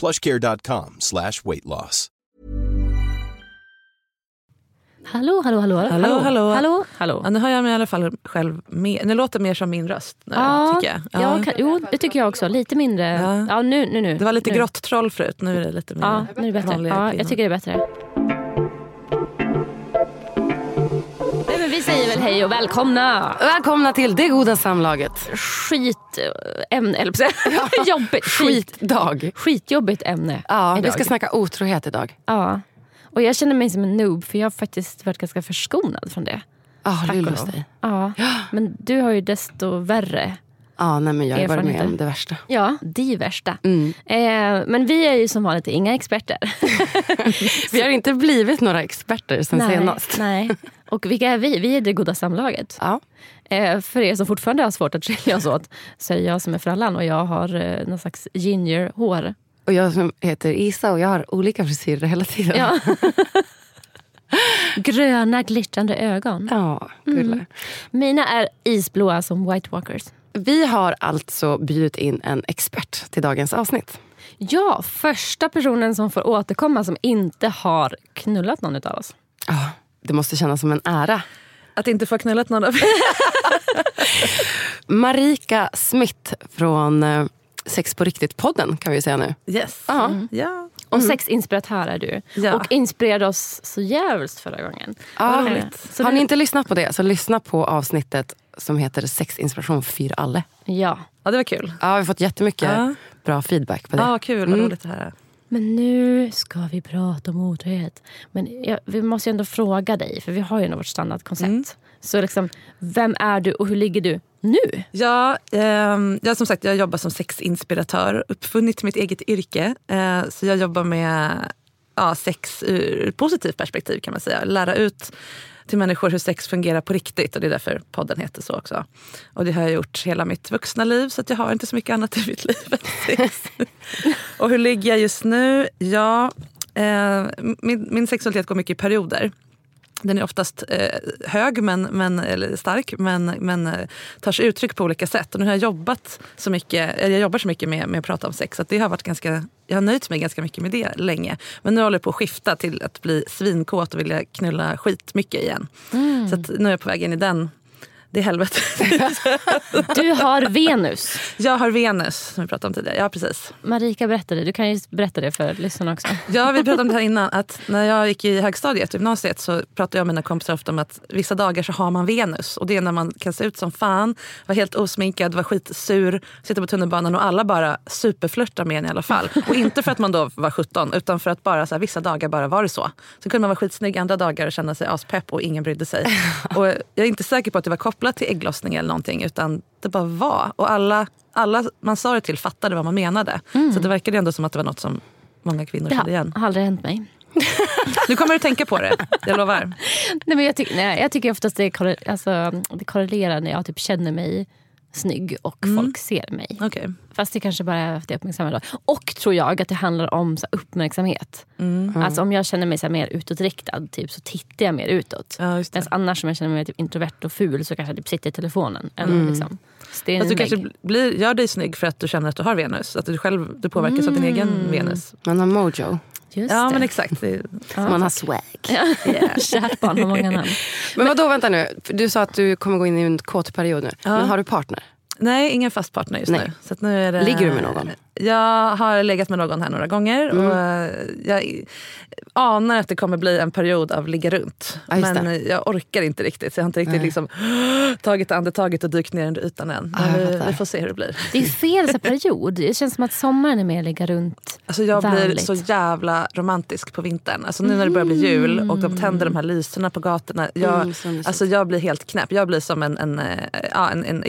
plushcare.com slash weight loss. Hallå, hallå, hallå. Hallå, hallå. hallå, hallå. Ja, nu har jag mig i alla fall själv med. Det låter mer som min röst nu, Ja, tycker jag. ja. kan, jo, det tycker jag också. Lite mindre. Ja. Ja, nu, nu, nu. Det var lite nu. grått troll förut, nu är det lite mer Ja, nu är det bättre. Ja, jag tycker det är bättre. Vi säger väl hej och välkomna. Välkomna till det goda samlaget. Skitämne, eller på att säga. Jobbigt. Skit. Skitdag. Skitjobbigt ämne Ja, idag. vi ska snacka otrohet idag. Ja. Och jag känner mig som en noob för jag har faktiskt varit ganska förskonad från det. Ja, Tack och dig. Ja. Men du har ju desto värre. Ja, nej, men jag har varit med om det värsta. Ja, de värsta. Mm. Eh, men vi är ju som vanligt inga experter. Vi har inte blivit några experter sen senast. Nej. Och vilka är vi? Vi är det goda samlaget. Ja. Eh, för er som fortfarande har svårt att skilja oss åt så är det jag som är frallan och jag har eh, någon slags ginger-hår. Och jag som heter Isa och jag har olika frisyrer hela tiden. Ja. Gröna glittrande ögon. Ja, gullar. Mina är isblåa som White Walkers. Vi har alltså bjudit in en expert till dagens avsnitt. Ja, första personen som får återkomma som inte har knullat någon av oss. Ja, det måste kännas som en ära. Att inte få knullat någon av Marika Smith från eh, Sex på riktigt-podden kan vi säga nu. Yes. Ja. Ja. Och sexinspiratör är du. Ja. Och inspirerade oss så jävligt förra gången. Ja, Har ni inte lyssnat på det så lyssna på avsnittet som heter Sexinspiration för alle. Ja. ja, det var kul. Ja, vi har fått jättemycket Ja. bra feedback på det. Ja, kul. Vad roligt det här är. Men nu ska vi prata om otrohet. Men jag, vi måste ju ändå fråga dig, för vi har ju ändå vårt standardkoncept. Så liksom, vem är du och hur ligger du nu? Ja, ehm, jag, som sagt, jag jobbar som sexinspiratör, uppfunnit mitt eget yrke. Eh, så jag jobbar med ja, sex ur positivt perspektiv kan man säga. Lära ut till människor hur sex fungerar på riktigt och det är därför podden heter så också. Och det har jag gjort hela mitt vuxna liv så att jag har inte så mycket annat i mitt liv än sex. och hur ligger jag just nu? Ja, eh, min, min sexualitet går mycket i perioder. Den är oftast eh, hög, men, men, eller stark, men, men eh, tar sig uttryck på olika sätt. Och nu har jag jobbat så mycket, eller jag jobbar så mycket med, med att prata om sex att det har varit ganska, jag har nöjt mig ganska mycket med det länge. Men nu håller jag på att skifta till att bli svinkåt och vilja knulla skitmycket igen. Så att nu är jag på väg in i den, det helvetet. Du har Venus. jag har Venus, som vi pratade om tidigare. Ja, precis. Marika berättade, du kan ju berätta det för lyssnarna också. Ja, vi pratade om det här innan. Att när jag gick i högstadiet, gymnasiet, så pratade jag med mina kompisar ofta om att vissa dagar så har man Venus. Och det är när man kan se ut som fan, vara helt osminkad, vara skitsur, sitta på tunnelbanan och alla bara superflörtar med en i alla fall. Och inte för att man då var 17, utan för att bara så här, vissa dagar bara var det så. Så kunde man vara skitsnygg andra dagar och känna sig aspepp och ingen brydde sig. Och jag är inte säker på att det var kopplat till ägglossning eller någonting, utan det bara var. Och alla, alla man sa det till fattade vad man menade. Så det verkade ändå som att det var något som många kvinnor Det kände igen. har aldrig hänt mig. Nu kommer du tänka på det, jag lovar. Nej, men jag, tyck, nej, jag tycker oftast det, korre, alltså, det korrelerar när jag typ känner mig snygg och folk ser mig. Okej. Fast det kanske bara är att jag uppmärksammar då. Och tror jag att det handlar om så här, uppmärksamhet. Mm. Alltså om jag känner mig så här, mer utåtriktad typ, så tittar jag mer utåt. Ja, det. Medan annars om jag känner mig typ introvert och ful så kanske jag typ sitter i telefonen. Eller, liksom. Så det är en Fast du kanske blir, gör dig snygg för att du känner att du har Venus. Att du själv du påverkas av din egen Venus. Man har mojo. Just Ja det. men exakt. Det, man har swag. Kärt barn har många namn. Men vadå, vänta nu. Du sa att du kommer gå in i en kåt period nu. Men har du partner? Nej, ingen fast partner just Nej. nu. Så att nu är det, Ligger du med någon? Jag har legat med någon här några gånger. Och eh, jag, anar att det kommer bli en period av ligga runt. Just men det. jag orkar inte riktigt. Så jag har inte riktigt Nej. liksom, tagit andetaget och dykt ner under ytan än. Jag vi, vi får se hur det blir. Det är fel så period. Det känns som att sommaren är mer ligga runt. Alltså jag blir Vänligt. så jävla romantisk på vintern. Alltså nu när det börjar bli jul och de tänder de här lyserna på gatorna. Jag, Mm, alltså jag blir helt knäpp. Jag blir som en, en, eh, ja, en, en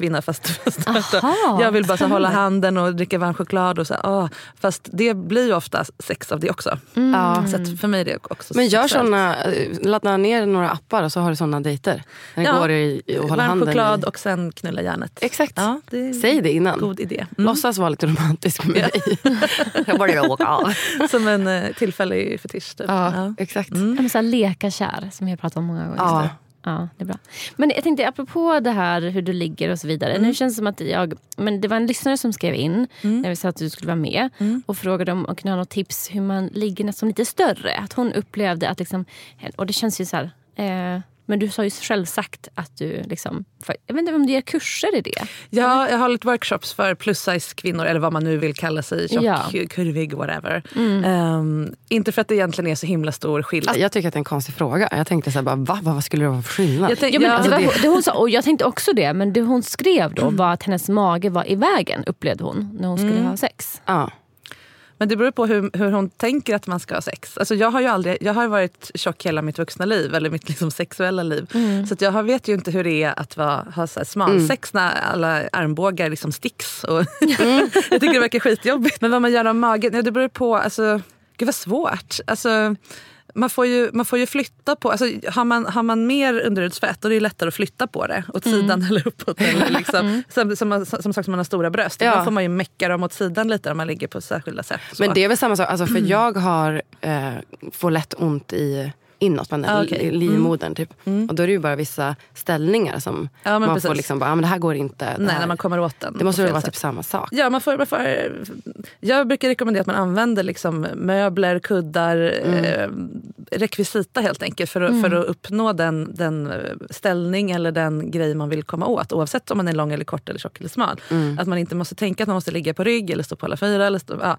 ägglossningskvinna. Fast, fast Aha, jag vill bara så hålla handen och dricka varm choklad. Och så, åh. Fast det blir ju ofta sex av det också. Ja. Så att för mig är det också Men gör sexuellt. såna, eh, ladda ner några appar och så har du såna dejter. När Ja. går i, hålla Varm handen choklad i. och sen knulla järnet. Exakt. Ja, det är Säg det innan. god idé. Mm. Låtsas vara lite romantisk med dig. jag bara åka av. Som en eh, tillfällig fetisch. Typ. Ja, Ja. exakt. Ja, men så här, leka kär, som jag pratat om många gånger. Ja. Ja, det är bra. Men jag tänkte apropå det här hur du ligger och så vidare. Nu känns det som att jag, men det var en lyssnare som skrev in när vi sa att du skulle vara med och frågade om hon kunde ha något tips hur man ligger nästan lite större. Att hon upplevde att liksom, och det känns ju så här, eh, men du har ju själv sagt att du liksom, för, jag vet inte om du ger kurser i det? Ja, jag har lite workshops för plus size kvinnor eller vad man nu vill kalla sig. Tjock, Ja. kurvig, whatever. Ehm, inte för att det egentligen är så himla stor skillnad. Jag tycker att det är en konstig fråga. Jag tänkte så här, bara, va? vad skulle det vara för skillnad? Jag tänk- Ja, men ja, det var, det- hon sa, och jag tänkte också det, men det hon skrev då var att hennes mage var i vägen upplevde hon när hon skulle ha sex. ja. Men det beror på hur, hur hon tänker att man ska ha sex. Alltså jag har ju aldrig, jag har varit tjock hela mitt vuxna liv, eller mitt liksom sexuella liv. Så att jag vet ju inte hur det är att vara, ha så här smalsex när alla armbågar liksom sticks. Och jag tycker det verkar skitjobbigt. Men vad man gör av magen, ja, det beror på. Alltså, gud vad svårt. Alltså, man får, ju, man får ju flytta på, alltså, har, man, har man mer underhudsfett då är det ju lättare att flytta på det. Åt sidan eller uppåt. Eller liksom, som, som, man- som sagt som man har stora bröst. Ja. Då får man ju mecka dem åt sidan lite om man ligger på särskilda sätt. så. Men det är väl samma sak, alltså, för jag har, eh, får lätt ont i inåt, men Ah, okej. i livmodern. Typ. Och då är det ju bara vissa ställningar som Ja, man får precis. liksom bara, ah, men det här går inte. Det, Nej, när man kommer åt den. det måste väl vara typ samma sak? Ja, man får, man får, jag brukar rekommendera att man använder liksom möbler, kuddar, Mm. eh, rekvisita helt enkelt för, att- för att uppnå den, den ställning eller den grej man vill komma åt. Oavsett om man är lång eller kort eller tjock eller smal. Mm. Att man inte måste tänka att man måste ligga på rygg eller stå på alla fyra. Eller stå, ja.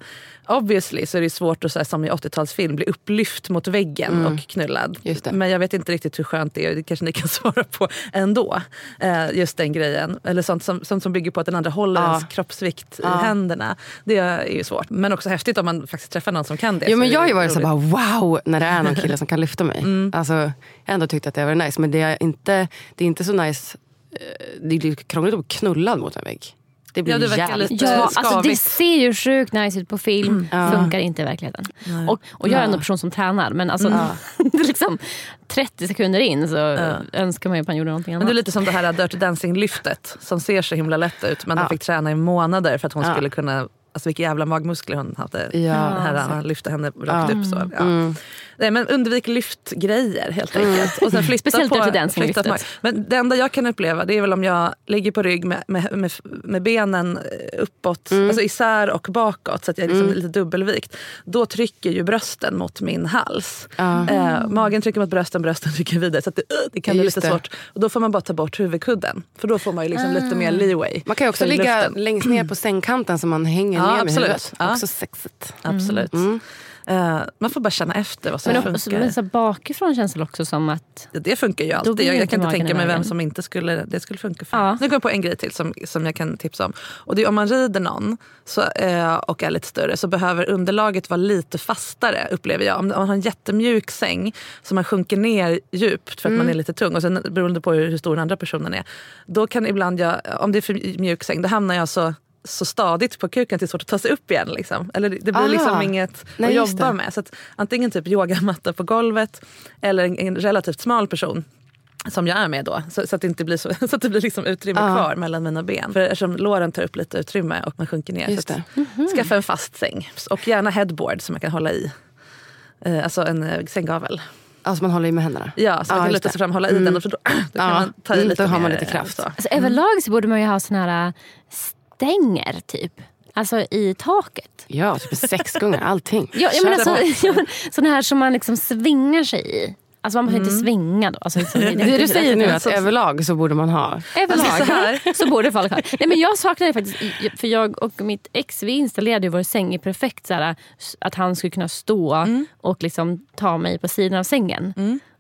Obviously så är det svårt att så här, som i 80-talsfilm bli upplyft mot väggen och knullad. Det. Men jag vet inte riktigt hur skönt det är. Det kanske ni kan svara på ändå. Eh, just den grejen. Eller sånt som, sånt som bygger på att den andra håller Ja. ens kroppsvikt Ja. i händerna. Det är ju svårt. Men också häftigt om man faktiskt träffar någon som kan det. Jo, men är jag har ju varit så roligt. bara wow när det är någon kille som kan lyfta mig. Mm. Alltså, jag har ändå tyckt att det var nice. Men det är inte, det är inte så nice. eh, Det blir krångligt att bli knullad mot en vägg. Det blir Ja, det jävligt... lite- Ja, alltså det skavigt. ser ju sjukt nice ut på film. Funkar inte i verkligheten. Och, och jag är ändå en person som tränar. Men alltså, det är liksom 30 sekunder in så önskar man ju att man gjorde någonting Men annat. det är lite som det här Dirty Dancing-lyftet som ser så himla lätt ut men hon Ja. fick träna i månader för att hon skulle kunna Alltså vilka jävla magmuskler hon hade. Ja, han lyfte henne rakt Ja. upp. Så. Ja. Mm. Nej, men undvik lyftgrejer helt enkelt. Och sen flytta Speciellt på, Dirty Dancing-lyftet. flytta Men det enda jag kan uppleva det är väl om jag ligger på rygg med, med, med, med benen eh, uppåt, alltså isär och bakåt så att jag är liksom lite dubbelvikt. Då trycker ju brösten mot min hals. Eh, magen trycker mot brösten, brösten trycker vidare. Så att det, uh, det kan bli lite det. svårt. Och då får man bara ta bort huvudkudden. För då får man ju liksom lite mer leeway. Man kan också ligga luften. längst ner på sängkanten så man hänger Ja, absolut. Ja. Också sexigt. Absolut. Mm. Eh, man får bara känna efter vad som men, funkar. men så bakifrån känns det också som att... Ja, Det funkar ju alltid. Jag, jag kan inte tänka mig vem som inte skulle, det skulle funka för. Ja. Nu kommer jag på en grej till som, som jag kan tipsa om. Och det är om man rider någon så, eh, och är lite större så behöver underlaget vara lite fastare upplever jag. Om man har en jättemjuk säng så man sjunker ner djupt för att man är lite tung och sen beroende på hur, hur stor den andra personen är. Då kan ibland jag, om det är för mjuk säng, då hamnar jag så så stadigt på kuken att det är svårt att ta sig upp igen. Liksom. Eller det blir Ah. liksom inget Nej, att jobba det. med. Så att antingen typ yogamatta på golvet eller en, en relativt smal person som jag är med då. Så, så att det inte blir, så, så att det blir liksom utrymme Ja. kvar mellan mina ben. För eftersom låren tar upp lite utrymme och man sjunker ner. Just så att, det. Skaffa en fast säng. Och gärna headboard som man kan hålla i. Eh, alltså en eh, sänggavel. Alltså man håller i med händerna. Ja, så man kan just luta sig fram och hålla i den. Och så då, då kan man ta i Mm, lite då har man mer, lite kraft. Så. Alltså, Överlag så borde man ju ha såna här äh, stänger typ. Alltså i taket. Ja, typ sexgungar, allting. Ja, jag menar, så, ja, såna här som man liksom svingar sig i. Alltså man behöver inte svänga då. Alltså, liksom, Det du säger nu att Så- överlag så borde man ha. Överlag Alltså, så här. så borde folk ha Nej, men Jag saknade det faktiskt, för jag och mitt ex vi installerade vår säng i perfekt så här, att han skulle kunna stå Mm. och liksom ta mig på sidan av sängen.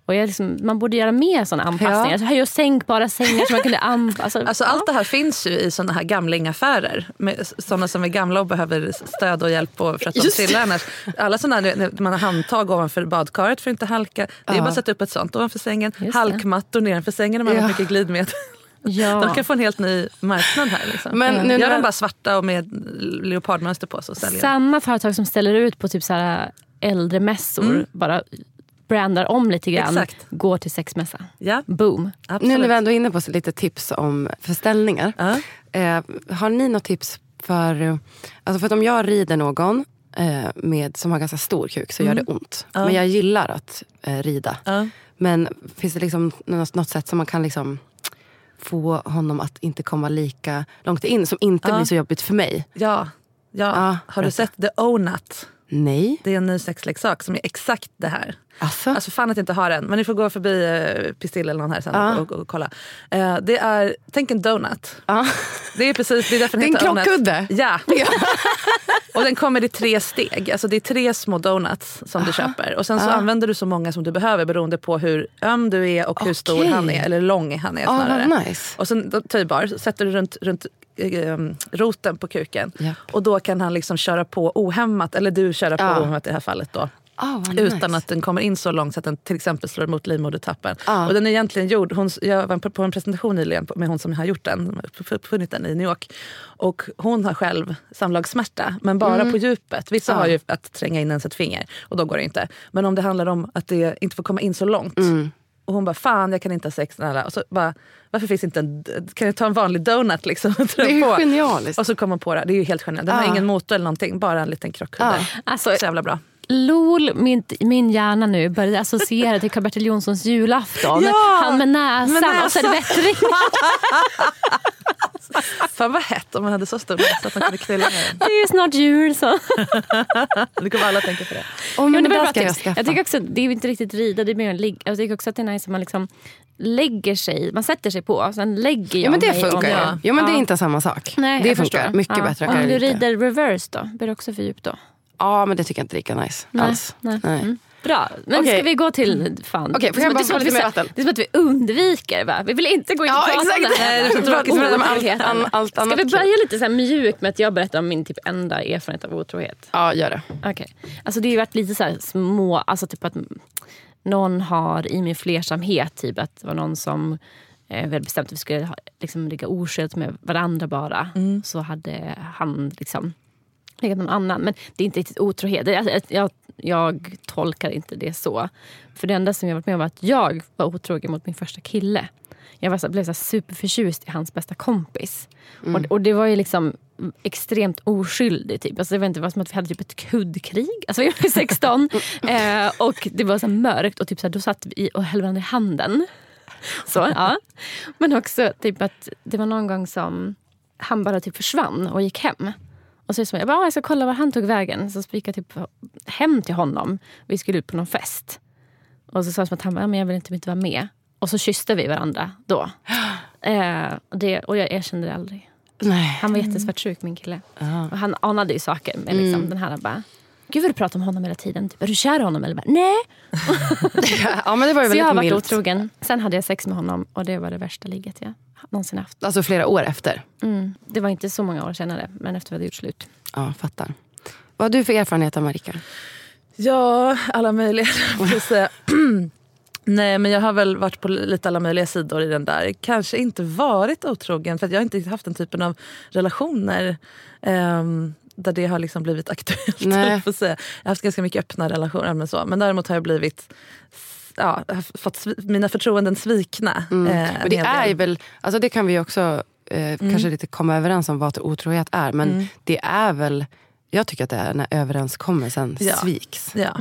Och jag liksom, man borde göra mer såna anpassningar. Ja. Alltså, höj och sänkbara sängar som man kunde anpassa. Alltså, allt det här finns ju i såna här gamlingaffärer. Med såna som är gamla och behöver stöd och hjälp och för att de trillar annars. Alla såna här, man har handtag ovanför badkaret för att inte halka. Det är bara att sätta upp ett sånt ovanför sängen. Just det. Halkmattor nedanför sängen när man Ja. har mycket glidmedel. ja. De kan få en helt ny marknad här. Liksom. Men nu Gör när- dem bara svarta och med leopardmönster på så säljer de. Samma företag som ställer ut på typ så här äldremässor bara brandar om lite grann. Mm. Exakt. Går till sexmässa. Ja, Boom. absolut. Nu när vi ändå är inne på så lite tips om förställningar. Ja. Eh, har ni något tips för... Alltså för att om jag rider någon eh, med, som har ganska stor kuk så gör det ont. Ja. Men jag gillar att eh, rida. Ja. Men finns det liksom något, något sätt som man kan liksom få honom att inte komma lika långt in som inte blir så jobbigt för mig? Ja. Ja. Har du sett The Onut? Nej. Det är en ny sexleksak som är exakt det här. Alltså? Alltså fan att jag inte har den. Men ni får gå förbi eh, Pistill eller någon här sen Ja. och, och, och kolla. Eh, det är, tänk en donut. ja. Det är precis, det är därför Det är den en heter donut. krockkudde? Ja. och den kommer i tre steg. Alltså det är tre små donuts som du köper. Och sen så Ah. använder du så många som du behöver beroende på hur öm du är och hur stor Okej. han är. Eller lång han är Ah, snarare. vad nice. Och sen töjbar sätter du runt, runt eh, roten på kuken. Japp. Och då kan han liksom köra på ohämmat, eller du köra på Ja. ohämmat i det här fallet då. Ah, vad Utan nice. att den kommer in så långt så att den till exempel slår emot livmodertappen. Ja. Och den är egentligen gjord, hon, jag var på en presentation nyligen med hon som har gjort den, uppfunnit den i New York. Och hon har själv samlagssmärta, men bara på djupet. Vissa Ja. har ju att tränga in ens ett finger och då går det inte. Men om det handlar om att det inte får komma in så långt. Och hon bara, fan jag kan inte ha sex. Nära. Och så bara, varför finns inte en, kan jag ta en vanlig donut liksom? och Det är på? genialiskt. Och så kom hon på det, det är ju helt genialt. Den har Ja. ingen motor eller någonting, bara en liten krockkudde. Ja. Alltså, Så jävla bra. LOL, min, min hjärna nu började associera till Karl-Bertil Jonssons julafton. Ja, Han med näsan, med och servettring. Fan vad hett om man hade så stor näsa att man kunde knulla med den. Det är ju snart jul. Så. Nu kommer alla tänka på det. Oh, Ja, men men det det ska jag skaffa. jag tycker också, det är ju inte riktigt rida, det är mer en ligg. Jag tycker också att det är nice att man liksom lägger sig, man sätter sig på och sen lägger jag Ja men det mig funkar om jag- Jo men det är Ja. inte samma sak. Nej, det funkar förstår. mycket Ja. bättre. Om kan du rider reverse då? Blir det också för djupt då? Ja men det tycker jag inte är lika nice alls. Nej. Nej. Mm. Bra, men Okej. ska vi gå till... Fan. Okej, får det, är bara vi, det är som att vi undviker. Va? Vi vill inte gå in och Ja prata om det här. Det är så allt, an, allt Ska vi börja lite så mjukt med att jag berättar om min typ enda erfarenhet av otrohet? Ja gör det. Okej. Alltså det har ju varit lite så här små, alltså typ att någon har i min flersamhet, typ att det var någon som eh, väl bestämt att vi skulle ha, liksom, ligga oskyldigt med varandra bara. Så hade han liksom legat någon annan. Men det är inte riktigt otrohet. Det är- Jag, jag, jag tolkar inte det så. För det enda som jag varit med om var att jag var otrogen mot min första kille. Jag var så, blev så superförtjust i hans bästa kompis. Och, och det var ju liksom extremt oskyldigt. Typ. Alltså, det var inte det var som att vi hade typ ett kuddkrig. Alltså, vi var ju 16 eh, och det var så mörkt och typ så här, då satt vi och höll varandra i handen. Så, ja. Men också typ att det var någon gång som han bara typ försvann och gick hem. Och så är det som, jag bara, "Ah, jag ska kolla var han tog vägen. Så gick jag typ hem till honom. Vi skulle ut på någon fest. Och så sa jag som att han bara, "Ja, men jag vill inte, inte vara med. Och så kysste vi varandra då. Eh, och, det, och jag erkände det aldrig. Nej. Han var jättesvartsjuk min kille. Och han anade ju saker med liksom, den här bara Gud vad du pratar om honom hela tiden. Typ, är du kär i honom? Eller bara, nej. Ja men det var ju Så jag har varit milt. otrogen. Sen hade jag sex med honom och det var det värsta ligget jag någonsin haft. Alltså flera år efter. Mm. Det var inte så många år senare, men efter vi hade gjort slut. Ja fattar. Vad har du för erfarenhet av Marika? Ja, alla möjliga. säga. Nej, men jag har väl varit på lite alla möjliga sidor i den där. Kanske inte varit otrogen för att jag har inte haft den typen av relationer ehm, där det har liksom blivit aktuellt. Nej. jag. Jag har haft ganska mycket öppna relationer. Men, så. men däremot har jag blivit ja, fått mina förtroenden svikna. eh, Men en det är del. väl, alltså det kan vi också eh, kanske lite komma överens om vad otrohet är. Men det är väl, jag tycker att det är när överenskommelsen Ja. sviks, Ja.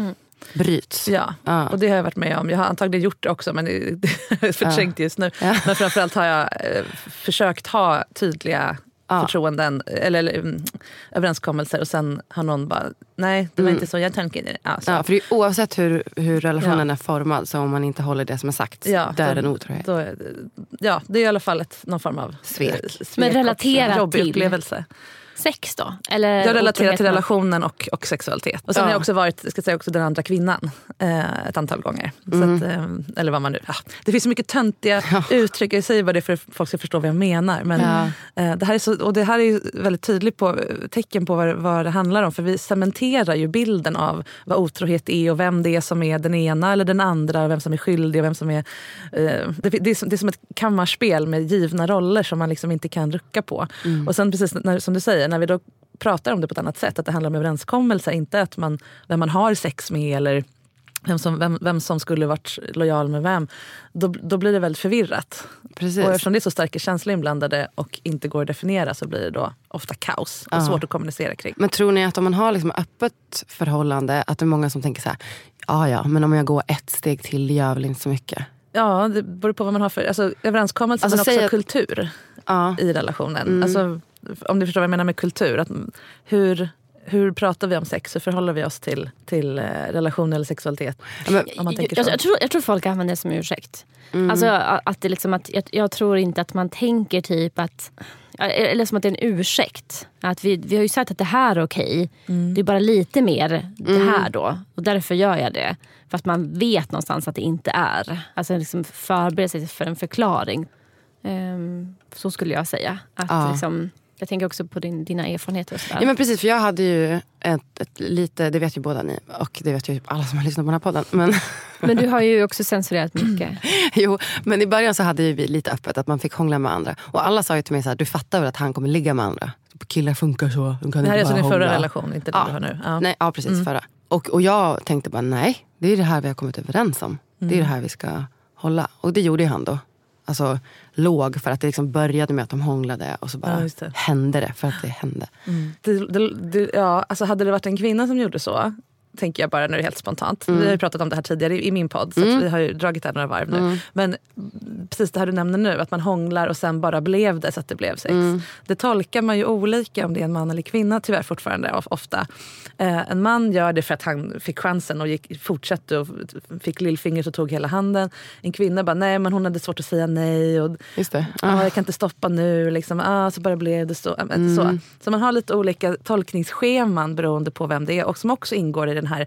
bryts. Ja, Ja. och det har jag varit med om. Jag har antagligen gjort det också men det är förträngt just nu. Ja. Men framförallt har jag eh, försökt ha tydliga ja. förtroenden eller, eller um, överenskommelser och sen har någon bara, nej det var Mm. inte så jag tänker. Ja, så. Ja, för det är oavsett hur, hur relationen Ja. är formad, så om man inte håller det som är sagt, Ja, då är en otrohet. Då, ja, det är i alla fall ett, någon form av Svek. eh, svek Men relaterat jobbig till- upplevelse. Sex då? Eller Jag relaterar till relationen och, och sexualitet. Och sen Ja. har jag också varit ska säga, också den andra kvinnan eh, ett antal gånger. Så att, eh, eller vad man nu... Ja. Det finns så mycket töntiga uttryck. Jag säger bara det för att folk ska förstå vad jag menar. Men, Ja. eh, det här är så, och det här är ju väldigt tydligt på, tecken på vad, vad det handlar om. För vi cementerar ju bilden av vad otrohet är och vem det är som är den ena eller den andra. Vem som är skyldig och vem som är... Eh, det, det, är som, det är som ett kammarspel med givna roller som man liksom inte kan rucka på. Och sen precis när, som du säger, när vi då pratar om det på ett annat sätt, att det handlar om överenskommelser, inte att man, vem man har sex med eller vem som, vem, vem som skulle varit lojal med vem, då, då blir det väldigt förvirrat. Precis. Och eftersom det är så starka känslor inblandade och inte går att definiera så blir det då ofta kaos och Ja. svårt att kommunicera kring. Men tror ni att om man har liksom öppet förhållande, att det är många som tänker så här, ja ja, men om jag går ett steg till det gör väl inte så mycket. Ja, det beror på vad man har för alltså, överenskommelse Alltså, men också att- kultur Ja. i relationen. Mm. Alltså, om du förstår vad jag menar med kultur. Att, hur, hur pratar vi om sex? Hur förhåller vi oss till, till eh, relation eller sexualitet? Men, Om man tänker jag, så. jag, tror, jag tror folk använder det som ursäkt. Mm. Alltså, att det liksom att, jag, jag tror inte att man tänker typ att... Eller som att det är en ursäkt. Att vi, vi har ju sagt att det här är okej. Mm. Det är bara lite mer det här då. Och därför gör jag det. För att man vet någonstans att det inte är. Alltså liksom förbereda sig för en förklaring. Ehm, så skulle jag säga. Att Ja. liksom, jag tänker också på din, dina erfarenheter. Och. Ja men precis, för jag hade ju ett, ett lite, det vet ju båda ni och det vet ju alla som har lyssnat på den här podden. Men, Men du har ju också censurerat mycket. jo, men i början så hade ju vi lite öppet att man fick hångla med andra. Och alla sa ju till mig så här, du fattar väl att han kommer ligga med andra? Killar funkar så, de kan Det här är inte alltså din förra relation, inte den Ja. du har nu. Ja. Nej, ja precis, förra. Och, och jag tänkte bara nej, det är det här vi har kommit överens om. Det är det här vi ska hålla. Och det gjorde ju han då. Alltså låg för att det liksom började med att de hånglade och så bara Ja, det. hände det för att det hände. Det, det, det, ja, alltså hade det varit en kvinna som gjorde så, tänker jag bara nu helt spontant. Vi har ju pratat om det här tidigare i, i min podd, så att vi har ju dragit det här några varv nu. Men precis det här du nämner nu, att man hånglar och sen bara blev det så att det blev sex. Det tolkar man ju olika om det är en man eller kvinna tyvärr fortfarande of- ofta. Eh, en man gör det för att han fick chansen och gick, fortsatte och fick lillfingret och tog hela handen. En kvinna bara, nej men hon hade svårt att säga nej. Och, Just det. ah, jag kan inte stoppa nu. Liksom. Ah, så bara blev det så. Mm. så. Så man har lite olika tolkningsscheman beroende på vem det är och som också ingår i den här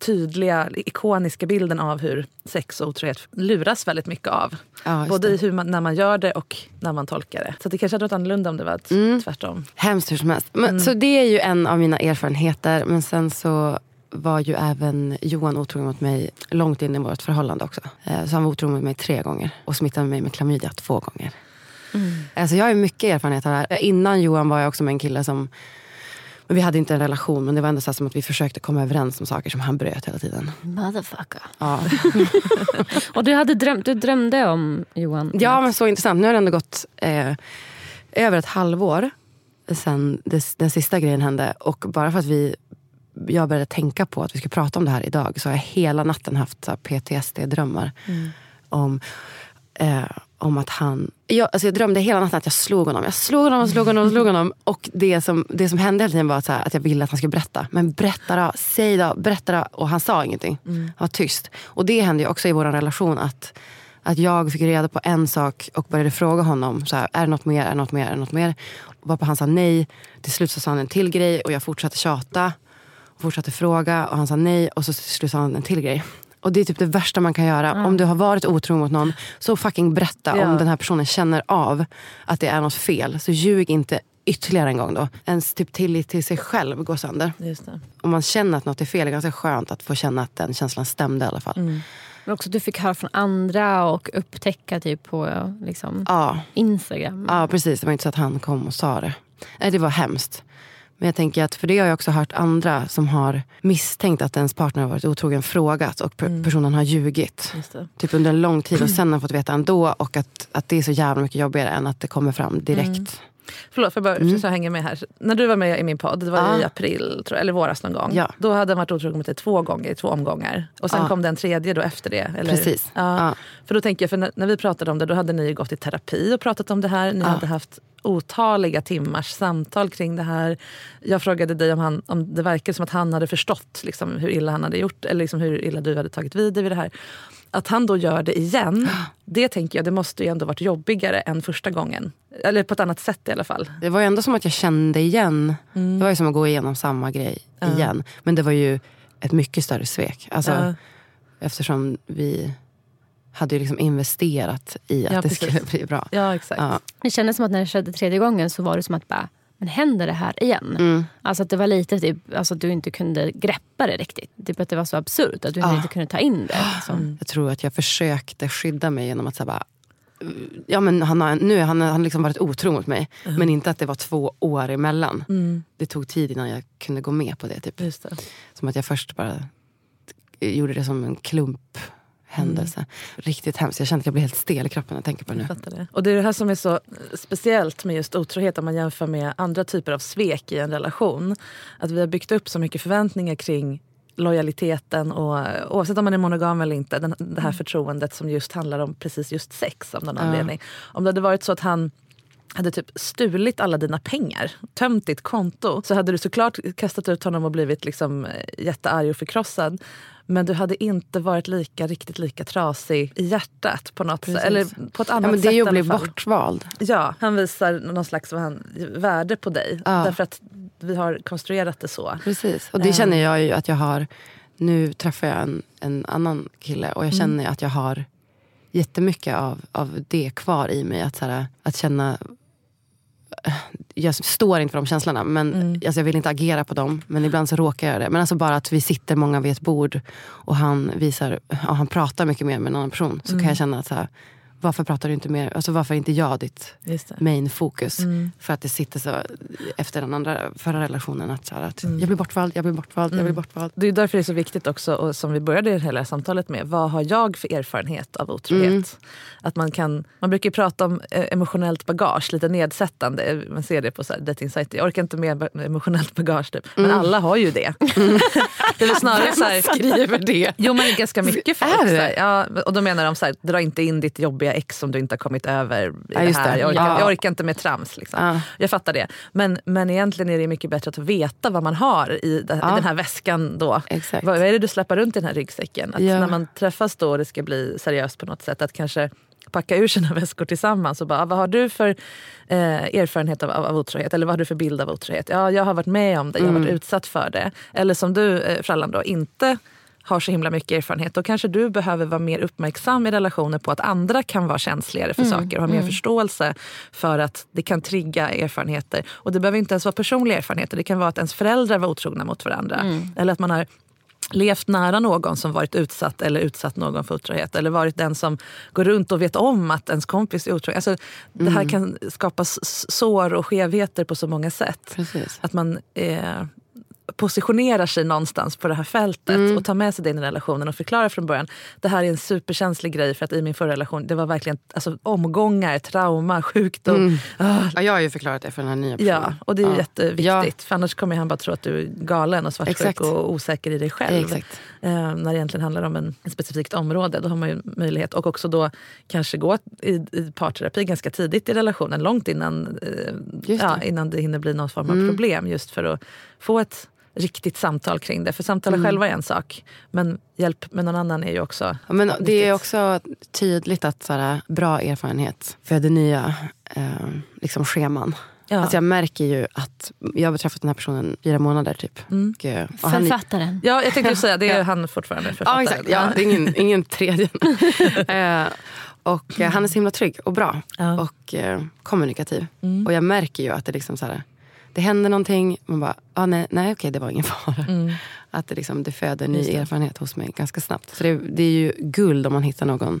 tydliga, ikoniska bilden av hur sex och otrohet luras väldigt mycket av. Ja, Både i hur man, när man gör det och när man tolkar det. Så det kanske hade varit annorlunda om det var Mm. tvärtom. Hemskt hur som helst. Men, Mm. Så det är ju en av mina erfarenheter. Men sen så var ju även Johan otrogen mot mig långt in i vårt förhållande också. Eh, Så han var otrogen mot mig tre gånger och smittade mig med klamydia två gånger. Alltså jag har mycket erfarenhet av det här. Innan Johan var jag också med en kille som men vi hade inte en relation men det var ändå så som att vi försökte komma överens om saker som han bröt hela tiden. Motherfucker. Ja, Och du, hade drömt, du drömde om Johan? ja men så intressant. Nu har det ändå gått eh, över ett halvår sen det, den sista grejen hände. Och bara för att vi, jag började tänka på att vi ska prata om det här idag så har jag hela natten haft PTSD-drömmar. Om, eh, om att han... Jag, alltså jag drömde hela natten att jag slog honom. Jag slog honom, slog honom, slog honom. Och det som, det som hände hela tiden var att, här, att jag ville att han skulle berätta. Men berätta då, säg då, berätta då. Och han sa ingenting. Han var tyst. Och det hände ju också i vår relation att att jag fick reda på en sak och började fråga honom. Så här, är det något mer? Är det något mer? Är det något mer? Och varpå han sa nej. Till slut så sa han en till grej och jag fortsatte tjata. Och fortsatte fråga och han sa nej. Och så till slut sa han en till grej. Och det är typ det värsta man kan göra. Om du har varit otrogen mot någon, så fucking berätta Ja. om den här personen känner av att det är något fel. Så ljug inte ytterligare en gång då. Ens typ tillit till sig själv går sönder. Om man känner att något är fel, det är ganska skönt att få känna att den känslan stämde i alla fall. Men också att du fick höra från andra och upptäcka typ på liksom, Ja. Instagram. Ja precis, det var inte så att han kom och sa det. Nej, det var hemskt. Men jag tänker att, för det har jag också hört andra som har misstänkt att ens partner har varit otrogen frågat och per- personen har ljugit. Typ under en lång tid och sen har fått veta ändå och att, att det är så jävla mycket jobbigare än att det kommer fram direkt. Förlåt, för jag bara så jag hänger med här. När du var med i min podd, det var Ja. i april tror jag, eller våras någon gång. Ja. Då hade han varit otrogen mot dig två gånger i två omgångar. Och sen Ja. kom den tredje då efter det. Eller? Precis. Ja. Ja. För då tänker jag, för när, när vi pratade om det då hade ni gått i terapi och pratat om det här. Ni hade haft otaliga timmars samtal kring det här. Jag frågade dig om, han, om det verkade som att han hade förstått liksom, hur illa han hade gjort eller liksom, hur illa du hade tagit vid dig vid det här. Att han då gör det igen, det tänker jag det måste ju ändå varit jobbigare än första gången. Eller på ett annat sätt i alla fall. Det var ju ändå som att jag kände igen. Det var ju som att gå igenom samma grej igen. Men det var ju ett mycket större svek. Alltså, Ja. Eftersom vi hade ju liksom investerat i att Ja, det precis. skulle bli bra. Ja, exakt. Ja. Det kändes som att när det skedde tredje gången så var det som att bara, men händer det här igen? Mm. Alltså att det var lite typ, alltså att du inte kunde greppa det riktigt. Typ att det var så absurt att du Ja. inte kunde ta in det. Liksom. Jag tror att jag försökte skydda mig genom att säga bara Ja, men han har, nu har han, han liksom varit otro mot mig. Men inte att det var två år emellan. Det tog tid innan jag kunde gå med på det. Typ. Just det. Som att jag först bara gjorde det som en klump händelse. Riktigt hemskt. Jag kände att jag blev helt stel i kroppen när jag tänker på det nu. Det. Och det är det här som är så speciellt med just otrohet om man jämför med andra typer av svek i en relation. Att vi har byggt upp så mycket förväntningar kring lojaliteten och oavsett om man är monogam eller inte, den, det här förtroendet som just handlar om precis just sex av någon anledning. Om det hade varit så att han hade typ stulit alla dina pengar, tömt ditt konto, så hade du såklart kastat ut honom och blivit liksom eh, jättearg och förkrossad. Men du hade inte varit lika, riktigt lika trasig i hjärtat på något sätt. Eller på ett annat Ja, men det är ju att bli bortvald. Ja, han visar någon slags han, värde på dig. Ja. Därför att vi har konstruerat det så. Precis. Och det känner jag ju att jag har. Nu träffar jag en, en annan kille och jag känner att jag har jättemycket av, av det kvar i mig. Att, så här, att känna jag står inte för de känslorna. Men, alltså jag vill inte agera på dem. Men ibland så råkar jag det. Men alltså bara att vi sitter många vid ett bord och han visar, ja, han pratar mycket mer med en annan person. Så kan jag känna att så här, varför pratar du inte mer? Alltså varför är inte jag ditt det. main fokus? För att det sitter så efter den andra förra relationen. Att, så här, att jag blir bortvald, jag blir bortvald, jag blir bortvald. Det är därför det är så viktigt också, och som vi började hela samtalet med, vad har jag för erfarenhet av otrohet? Att man, kan, man brukar prata om eh, emotionellt bagage, lite nedsättande. Man ser det på så här dating sajter. Jag orkar inte med emotionellt bagage typ. Men alla har ju det. det är snarare så här, skriver det? Jo men ganska mycket folk. Det? Ja, och då menar de så här, dra inte in ditt jobbiga ex som du inte har kommit över. I Ja, det här. Jag, orkar, Ja. jag orkar inte med trams. Liksom. Ja. Jag fattar det. Men, men egentligen är det mycket bättre att veta vad man har i, det, i den här väskan. då. Exakt. Vad, vad är det du släpper runt i den här ryggsäcken? Att. När man träffas då och det ska bli seriöst på något sätt, att kanske packa ur sina väskor tillsammans och bara, ah, vad har du för eh, erfarenhet av, av, av otrohet? Eller vad har du för bild av otrohet? Ja, jag har varit med om det, jag har varit utsatt för det. Eller som du, eh, Frallan, då, inte har så himla mycket erfarenhet, då kanske du behöver vara mer uppmärksam i relationer på att andra kan vara känsligare för saker och ha mer förståelse för att det kan trigga erfarenheter. Och det behöver inte ens vara personliga erfarenheter, det kan vara att ens föräldrar var otrogna mot varandra. Eller att man har levt nära någon som varit utsatt eller utsatt någon för otrohet. Eller varit den som går runt och vet om att ens kompis är otrogen. Alltså, Det här kan skapa sår och skevheter på så många sätt. Precis. Att man eh, positionerar sig någonstans på det här fältet och tar med sig det in i relationen och förklarar från början. Det här är en superkänslig grej för att i min förra relation det var verkligen alltså, omgångar, trauma, sjukdom. Ah, Ja, jag har ju förklarat det för den här nya personen. Ja, och det är ja. jätteviktigt. Ja, För annars kommer han bara tro att du är galen och svartsjuk Exakt. och osäker i dig själv. Exakt. Eh, när det egentligen handlar om en, ett specifikt område. Då har man ju möjlighet och också då kanske gå i, i parterapi ganska tidigt i relationen. Långt innan, eh, ja, det. Mm. innan det hinner bli någon form av problem. Just för att få ett riktigt samtal kring det. För samtala Mm. själva är en sak. Men hjälp med någon annan är ju också Ja, men det viktigt. är också tydligt att så här, bra erfarenhet föder nya eh, liksom scheman. Ja. Alltså jag märker ju att jag har träffat den här personen fyra månader typ. Mm. Och, eh, han, Författaren. Ja, jag tänkte ju säga det är han fortfarande ja, författaren. exakt. Ja, det är ingen, ingen tredje. eh, och eh, han är så himla trygg och bra. Ja. Och eh, kommunikativ. Och jag märker ju att det liksom så här, det händer någonting. Man bara, ah, nej, nej okej det var ingen fara. Att det, liksom, det föder ny erfarenhet hos mig ganska snabbt. Så det, det är ju guld om man hittar någon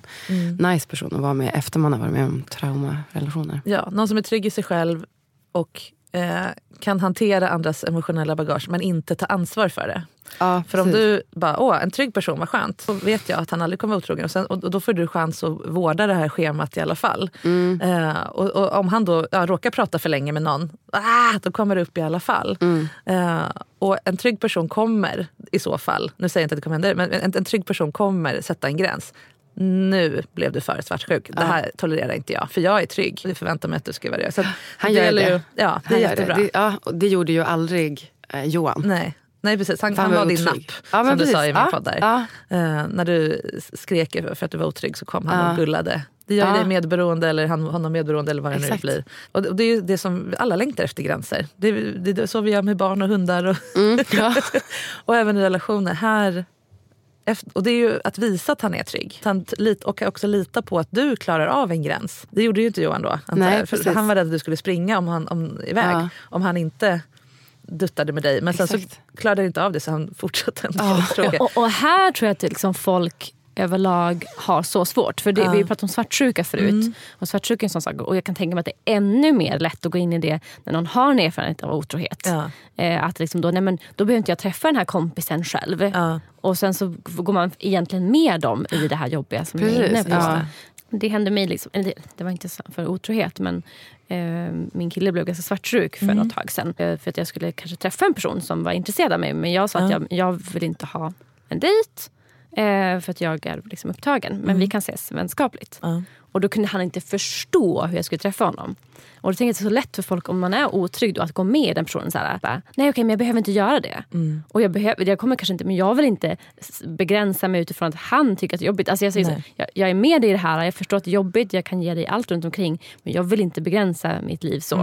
nice person att vara med efter man har varit med om traumarelationer. Ja, någon som är trygg i sig själv och eh, kan hantera andras emotionella bagage men inte ta ansvar för det. Ja, För om du bara, åh en trygg person, vad skönt. Då vet jag att han aldrig kommer vara otrogen. Och, sen, och då får du chans att vårda det här schemat i alla fall. Mm. Eh, och, och om han då ja, råkar prata för länge med någon, ah, då kommer det upp i alla fall. Mm. Eh, och en trygg person kommer i så fall, nu säger jag inte att det kommer hända, men en, en trygg person kommer sätta en gräns. nu blev du för svartsjuk. Det här tolererar inte jag. För jag är trygg. Jag förväntar mig att du ska vara det. Så Han gör det. Ju, ja, Han gör jättebra. Det. Ja, det gjorde ju aldrig eh, Johan. Nej. Nej precis, han, han han var var din napp. Ja, som du precis. sa i min Ja, podd där. ja. Eh, när du skrek för att du var otrygg så kom han Ja. och gullade. Det gör Ja. dig medberoende eller han, honom medberoende eller vad det nu Exakt. blir. Och det, det är ju det som alla längtar efter gränser. Det, är- det är så vi gör med barn och hundar och, Mm, ja. och även i relationer. Här, och det är ju att visa att han är trygg. Han, och också lita på att du klarar av en gräns. Det gjorde ju inte Johan då. Nej, han var rädd att du skulle springa om han, om, iväg. Ja. Om han inte duttade med dig. Men sen så klarade han inte av det så han fortsatte ändå. Tråkigt. Och, och här tror jag att liksom folk överlag har så svårt. För det, Vi har ju pratat om svartsjuka förut. Och svartsjuka är en sån sak. Och jag kan tänka mig att det är ännu mer lätt att gå in i det när någon har en erfarenhet av otrohet. Ja. Eh, att liksom då, nej men, då behöver inte jag träffa den här kompisen själv. Ja. Och sen så går man egentligen med dem i det här jobbiga som jag är inne Precis, på. Ja. Det hände mig, liksom, det, det var inte för otrohet men eh, min kille blev ganska svartsjuk för något tag sedan. Eh, för att jag skulle kanske träffa en person som var intresserad av mig. Men jag sa att jag, jag vill inte ha en dejt. Eh, för att jag är liksom upptagen. Men vi kan ses vänskapligt. Ja. Och då kunde han inte förstå hur jag skulle träffa honom. Och då tänker jag att det är så lätt för folk om man är otrygg då, att gå med i den personen. Så här, bara, Nej okej men jag behöver inte göra det. Och jag, behöver, jag kommer kanske inte, men jag vill inte begränsa mig utifrån att han tycker att det är jobbigt. Alltså jag, säger så, jag, jag är med dig i det här, jag förstår att det är jobbigt, jag kan ge dig allt runt omkring. Men jag vill inte begränsa mitt liv så.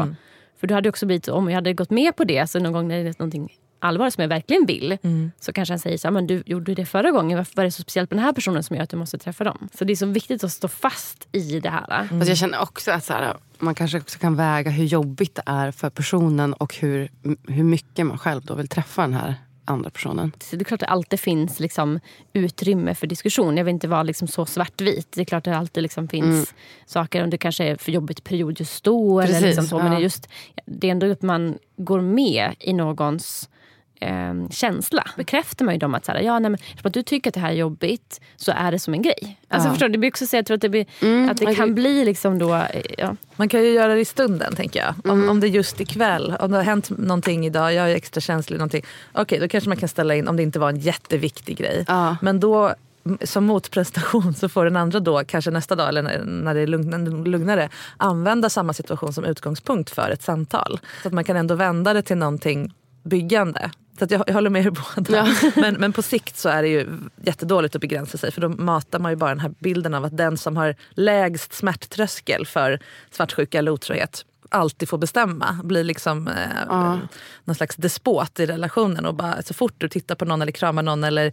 För då hade också blivit, om jag hade gått med på det, så någon gång när det är någonting allvarligt som jag verkligen vill. Så kanske han säger så här, men du gjorde det förra gången, varför var det så speciellt med den här personen som gör att du måste träffa dem? Så det är så viktigt att stå fast i det här. Fast jag känner också att så här, man kanske också kan väga hur jobbigt det är för personen och hur, hur mycket man själv då vill träffa den här andra personen. Så det är klart att det alltid finns liksom utrymme för diskussion. Jag vill inte vara liksom så svartvit. Det är klart att det alltid liksom finns saker, om det kanske är för jobbigt period just då. Eller Precis, liksom så. Men ja. det, är just, det är ändå att man går med i någons eh, känsla. Bekräftar man ju dem att, så här, ja, nej, men, att du tycker att det här är jobbigt så är det som en grej. Alltså, förstår du? Det blir också så, jag tror att det, blir, att det kan det- bli liksom då... eh, Ja. Man kan ju göra det i stunden tänker jag. Om, Mm. om det är just ikväll, om det har hänt någonting idag, jag är extra känslig. någonting. Okej, då kanske man kan ställa in om det inte var en jätteviktig grej. Ja. Men då som motprestation så får den andra då, kanske nästa dag eller när- det är lugn- lugnare, använda samma situation som utgångspunkt för ett samtal. Så att man kan ändå vända det till någonting byggande. Så att jag, jag håller med er båda. Men, men på sikt så är det ju jättedåligt att begränsa sig för då matar man ju bara den här bilden av att den som har lägst smärttröskel för svartsjuka eller otrohet alltid får bestämma. Blir liksom eh, någon slags despot i relationen. Och bara, så fort du tittar på någon eller kramar någon eller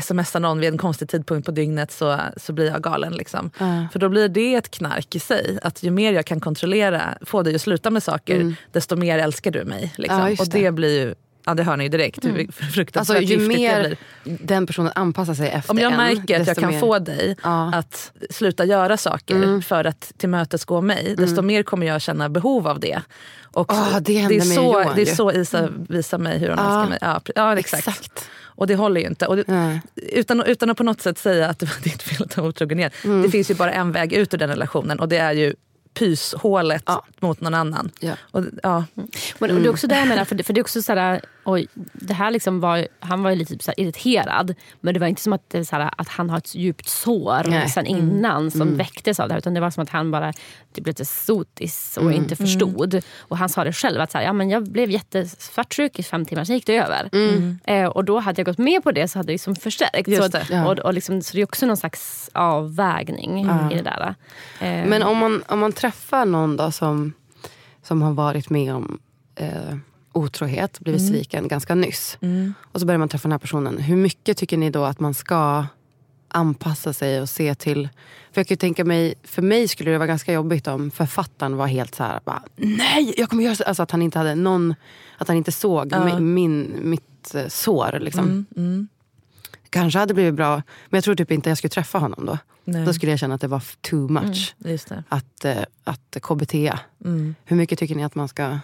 smsar någon vid en konstig tidpunkt på dygnet så, så blir jag galen. Liksom. För då blir det ett knark i sig. Att ju mer jag kan kontrollera, få dig att sluta med saker, desto mer älskar du mig. Liksom. Ja, just och det det. blir ju, ja det hör ni ju direkt hur fruktansvärt Alltså, ju det mer den personen anpassar sig efter Om jag en, märker att jag kan mer- få dig Ja. Mm. att sluta göra saker för att tillmötesgå mig, desto mer kommer jag känna behov av det. Och Ah, det hände är så, Johan det är så Isa visar mig hur hon Ja. älskar mig. Ja, exakt. Exakt. Och det håller ju inte. Och det, utan, utan att på något sätt säga att det var ditt fel att han var otrogen igen. Mm. Det finns ju bara en väg ut ur den relationen och det är ju pyshålet Ja. mot någon annan. Ja. Och, ja. Men det är också det jag menar, för det, för det är också såhär, oj, det här liksom var, han var ju lite så här irriterad. Men det var inte som att, det är såhär, att han har ett djupt sår Nej. sen innan som väcktes av det här. Utan det var som att han bara typ, blev lite sotis och inte förstod. Och han sa det själv, att så här, ja, men jag blev jättesvartsjuk i fem timmar, sen gick det över. Eh, och då hade jag gått med på det så hade det liksom förstärkt. Just så, det. Ja. och, och liksom, så det är också någon slags avvägning i det där. Eh, Men om man, om man träffar någon då som, som har varit med om eh, otrohet, blivit Mm. sviken ganska nyss. Och så börjar man träffa den här personen. Hur mycket tycker ni då att man ska anpassa sig och se till... För jag kan tänka mig, för mig skulle det vara ganska jobbigt om författaren var helt så här, bara, nej, jag kommer göra så. Alltså att han inte hade någon, att han inte såg mi- min, mitt eh, sår. Liksom. Mm, Kanske hade blivit bra, men jag tror typ inte jag skulle träffa honom då. Nej. Då skulle jag känna att det var too much det. att, eh, att KBT. Mm. Hur mycket tycker ni att man ska...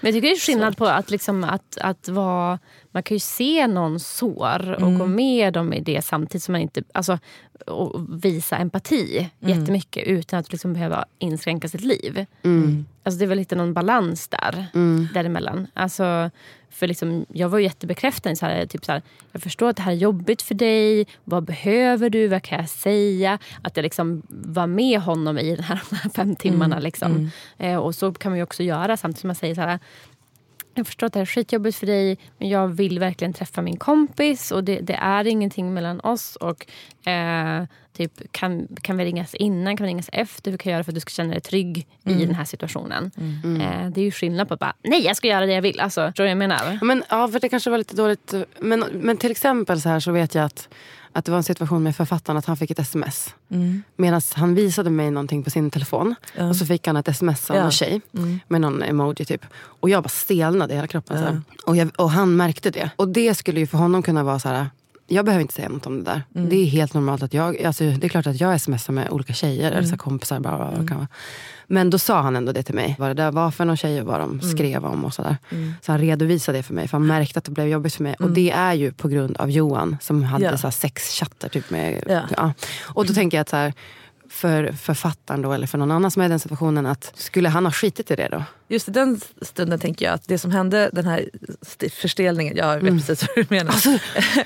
Men jag tycker det är skillnad på att, liksom, att, att vara... Man kan ju se någon sår och Mm. gå med dem i det samtidigt som man inte... Alltså, och visa empati Mm. jättemycket utan att liksom behöva inskränka sitt liv. Mm. Alltså det är väl lite någon balans där, däremellan. Alltså, för liksom, jag var ju jättebekräftande. Så här, typ så här, jag förstår att det här är jobbigt för dig. Vad behöver du? Vad kan jag säga? Att jag liksom var med honom i den här, de här fem timmarna. Liksom. Eh, och så kan man ju också göra samtidigt som man säger så här. Jag förstår att det här är skitjobbigt för dig men jag vill verkligen träffa min kompis och det, det är ingenting mellan oss. Och eh, typ, kan, kan vi ringas innan? Kan vi ringas efter? Hur kan jag göra för att du ska känna dig trygg i den här situationen? Eh, det är ju skillnad på att bara, nej jag ska göra det jag vill. Alltså, förstår du jag menar? Men, ja, för det kanske var lite dåligt. Men, men till exempel så här så vet jag att, att det var en situation med författaren att han fick ett sms. Mm. Medan han visade mig någonting på sin telefon. Och så fick han ett sms av Ja. en tjej. Med någon emoji typ. Och jag bara stelnade i hela kroppen. Så här. Och, jag, och han märkte det. Och det skulle ju för honom kunna vara så här. Jag behöver inte säga något om det där. Det är helt normalt att jag, alltså, det är klart att jag smsar med olika tjejer eller så här kompisar. Bara, kan vara. Men då sa han ändå det till mig. Vad det där var för någon tjej och vad de skrev om och sådär. Så han redovisade det för mig. För han märkte att det blev jobbigt för mig. Och det är ju på grund av Johan som hade Ja. så här sex chattar. Typ med, Ja. ja. Och då tänker jag att så här, för författaren då, eller för någon annan som är i den situationen. att Skulle han ha skitit i det då? Just i den stunden tänker jag att det som hände, den här st- förstelningen, jag vet precis vad du menar. Alltså,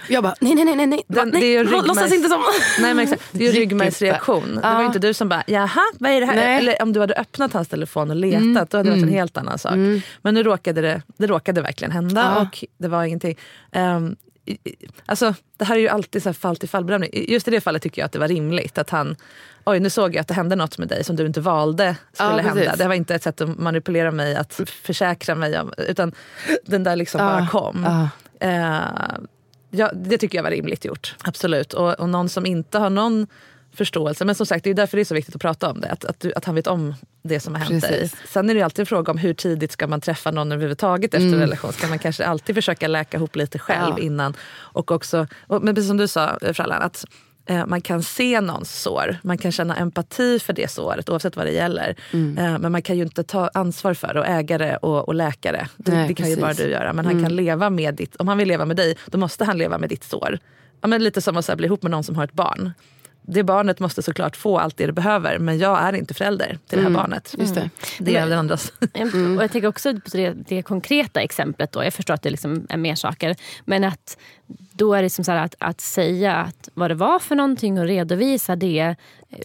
jag bara, nej nej nej nej. Den- nej det är lå- låtsas ryggmärgs- inte som. Nej men exakt, det är ju ryggmärgsreaktion. Det var ju inte du som bara jaha vad är det här? Nej. Eller om du hade öppnat hans telefon och letat då hade det varit en helt annan sak. Men nu råkade det, det råkade verkligen hända Ja. och det var ingenting. Um, alltså, det här är ju alltid så fall till fall Just i det fallet tycker jag att det var rimligt att han Oj nu såg jag att det hände något med dig som du inte valde skulle Ja, hända. Det var inte ett sätt att manipulera mig, att försäkra mig om, utan den där liksom bara kom. Ja. Eh, ja, det tycker jag var rimligt gjort. Absolut. Och, och någon som inte har någon förståelse. Men som sagt, det är därför det är så viktigt att prata om det. Att, att, att han vet om det som har hänt dig. Precis. Sen är det alltid en fråga om hur tidigt ska man träffa någon överhuvudtaget efter en relation. Ska man kanske alltid försöka läka ihop lite själv Ja. innan. Och också, och, men precis som du sa eh, Frallan, att eh, man kan se någons sår. Man kan känna empati för det såret oavsett vad det gäller. Eh, men man kan ju inte ta ansvar för det och äga det och, och läka det. Det, Nej, det kan ju bara precis. du göra. Men han kan leva med ditt, om han vill leva med dig, då måste han leva med ditt sår. Ja, men lite som att så här, bli ihop med någon som har ett barn. Det barnet måste såklart få allt det det behöver men jag är inte förälder till det här barnet. Just det. Det är den andras. Och jag tänker också på det, det konkreta exemplet. Då. Jag förstår att det liksom är mer saker. Men att då är det som så här att, att säga att vad det var för någonting och redovisa det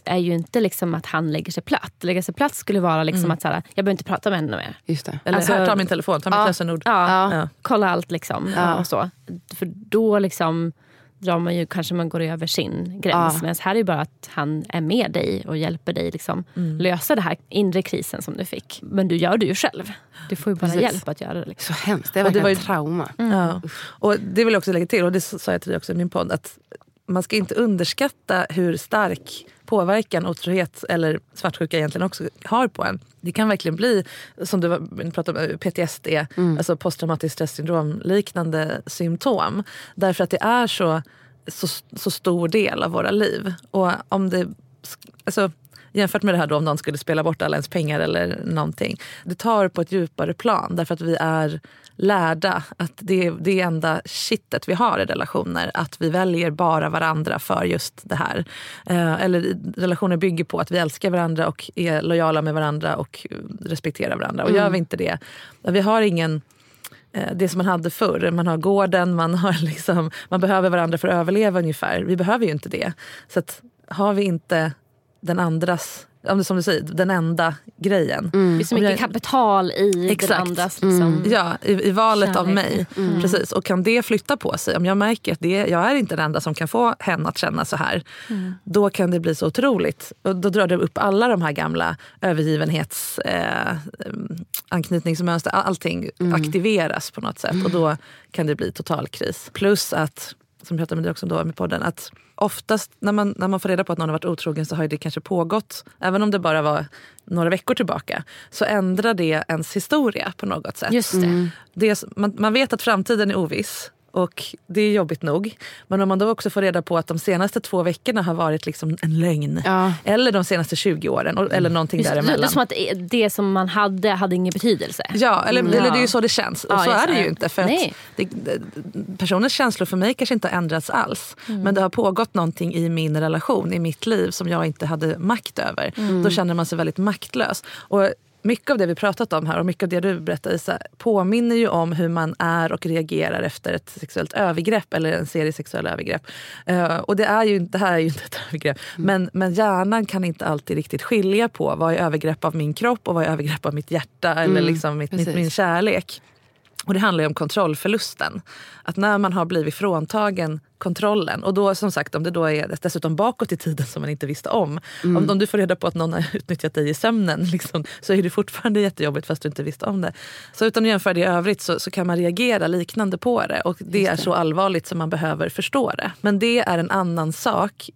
är ju inte liksom att han lägger sig platt. Lägga sig platt skulle vara liksom att så här, jag behöver inte prata med henne mer. Just det. Eller Alltså- här, ta min telefon, ta mitt Ja. lösenord. Ja, Ja. Kolla allt liksom. Och så. För då liksom drar man ju, kanske man går över sin gräns. Ja. Men här är det bara att han är med dig och hjälper dig liksom lösa den här inre krisen som du fick. Men du gör det ju själv. Du får ju bara Precis. hjälp att göra det. Liksom. Så hemskt. Det är Och det var ju- trauma. Ja. Och det vill jag också lägga till, och det sa jag till dig också i min podd, att man ska inte underskatta hur stark påverkan otrohet eller svartsjuka egentligen också har på en. Det kan verkligen bli, som du pratade om, PTSD, alltså posttraumatiskt stressyndrom liknande symptom. Därför att det är så, så, så stor del av våra liv. Och om det, alltså, Jämfört med det här då om någon skulle spela bort alla ens pengar eller någonting. Det tar på ett djupare plan därför att vi är lärda att det är det enda kittet vi har i relationer. Att vi väljer bara varandra för just det här. Eh, eller relationer bygger på att vi älskar varandra och är lojala med varandra och respekterar varandra. Och gör vi inte det, vi har ingen eh, det som man hade förr. Man har gården, man, har liksom, man behöver varandra för att överleva ungefär. Vi behöver ju inte det. Så att, har vi inte den andras, om det som du säger, den enda grejen. Det är så mycket jag- kapital i Exakt. den andras liksom, Ja, i, i valet av Kärlek. mig. Precis. Och kan det flytta på sig, om jag märker att det, jag är inte den enda som kan få henne att känna så här. Då kan det bli så otroligt. Och då drar det upp alla de här gamla övergivenhets eh, Allting aktiveras på något sätt. Och då kan det bli total kris. Plus att, som jag pratade med dig också då med podden, att oftast när man, när man får reda på att någon har varit otrogen så har det kanske pågått, även om det bara var några veckor tillbaka, så ändrar det ens historia på något sätt. Just det. Det är, s- man, man vet att framtiden är oviss Och det är jobbigt nog. Men om man då också får reda på att de senaste två veckorna har varit liksom en lögn. Ja. Eller de senaste 20 åren. Eller någonting Just, det är däremellan. som att det som man hade hade ingen betydelse. Ja, eller, Mm. eller det är ju så det känns. Och Ja, så är det ju inte. För att det, personens känslor för mig kanske inte har ändrats alls. Mm. Men det har pågått någonting i min relation, i mitt liv som jag inte hade makt över. Mm. Då känner man sig väldigt maktlös. Och mycket av det vi pratat om här och mycket av det du berättar Isa påminner ju om hur man är och reagerar efter ett sexuellt övergrepp eller en serie sexuella övergrepp. Eh, och det, är ju, det här är ju inte ett övergrepp. Mm. Men, men hjärnan kan inte alltid riktigt skilja på vad är övergrepp av min kropp och vad är övergrepp av mitt hjärta eller Mm, liksom mitt, mitt, min kärlek. Och det handlar ju om kontrollförlusten. Att när man har blivit fråntagen kontrollen och då som sagt om det då är dessutom bakåt i tiden som man inte visste om. Mm. Om, om du får reda på att någon har utnyttjat dig i sömnen liksom, så är det fortfarande jättejobbigt fast du inte visste om det. Så utan att jämföra det i övrigt så, så kan man reagera liknande på det och det är så allvarligt som man behöver förstå det. Men det är en annan sak.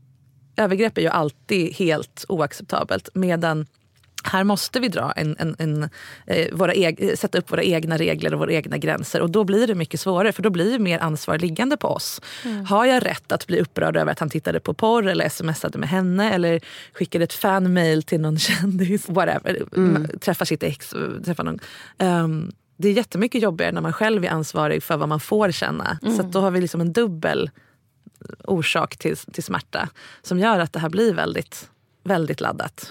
Övergrepp är ju alltid helt oacceptabelt medan här måste vi dra en, en, en, eh, våra eg- sätta upp våra egna regler och våra egna gränser. Och då blir det mycket svårare för då blir mer ansvar liggande på oss. Har jag rätt att bli upprörd över att han tittade på porr eller smsade med henne eller skickade ett fanmail till någon kändis, whatever, träffar sitt ex, träffar någon. Ehm, det är jättemycket jobbigare när man själv är ansvarig för vad man får känna. Så att då har vi liksom en dubbel orsak till, till smärta som gör att det här blir väldigt, väldigt laddat.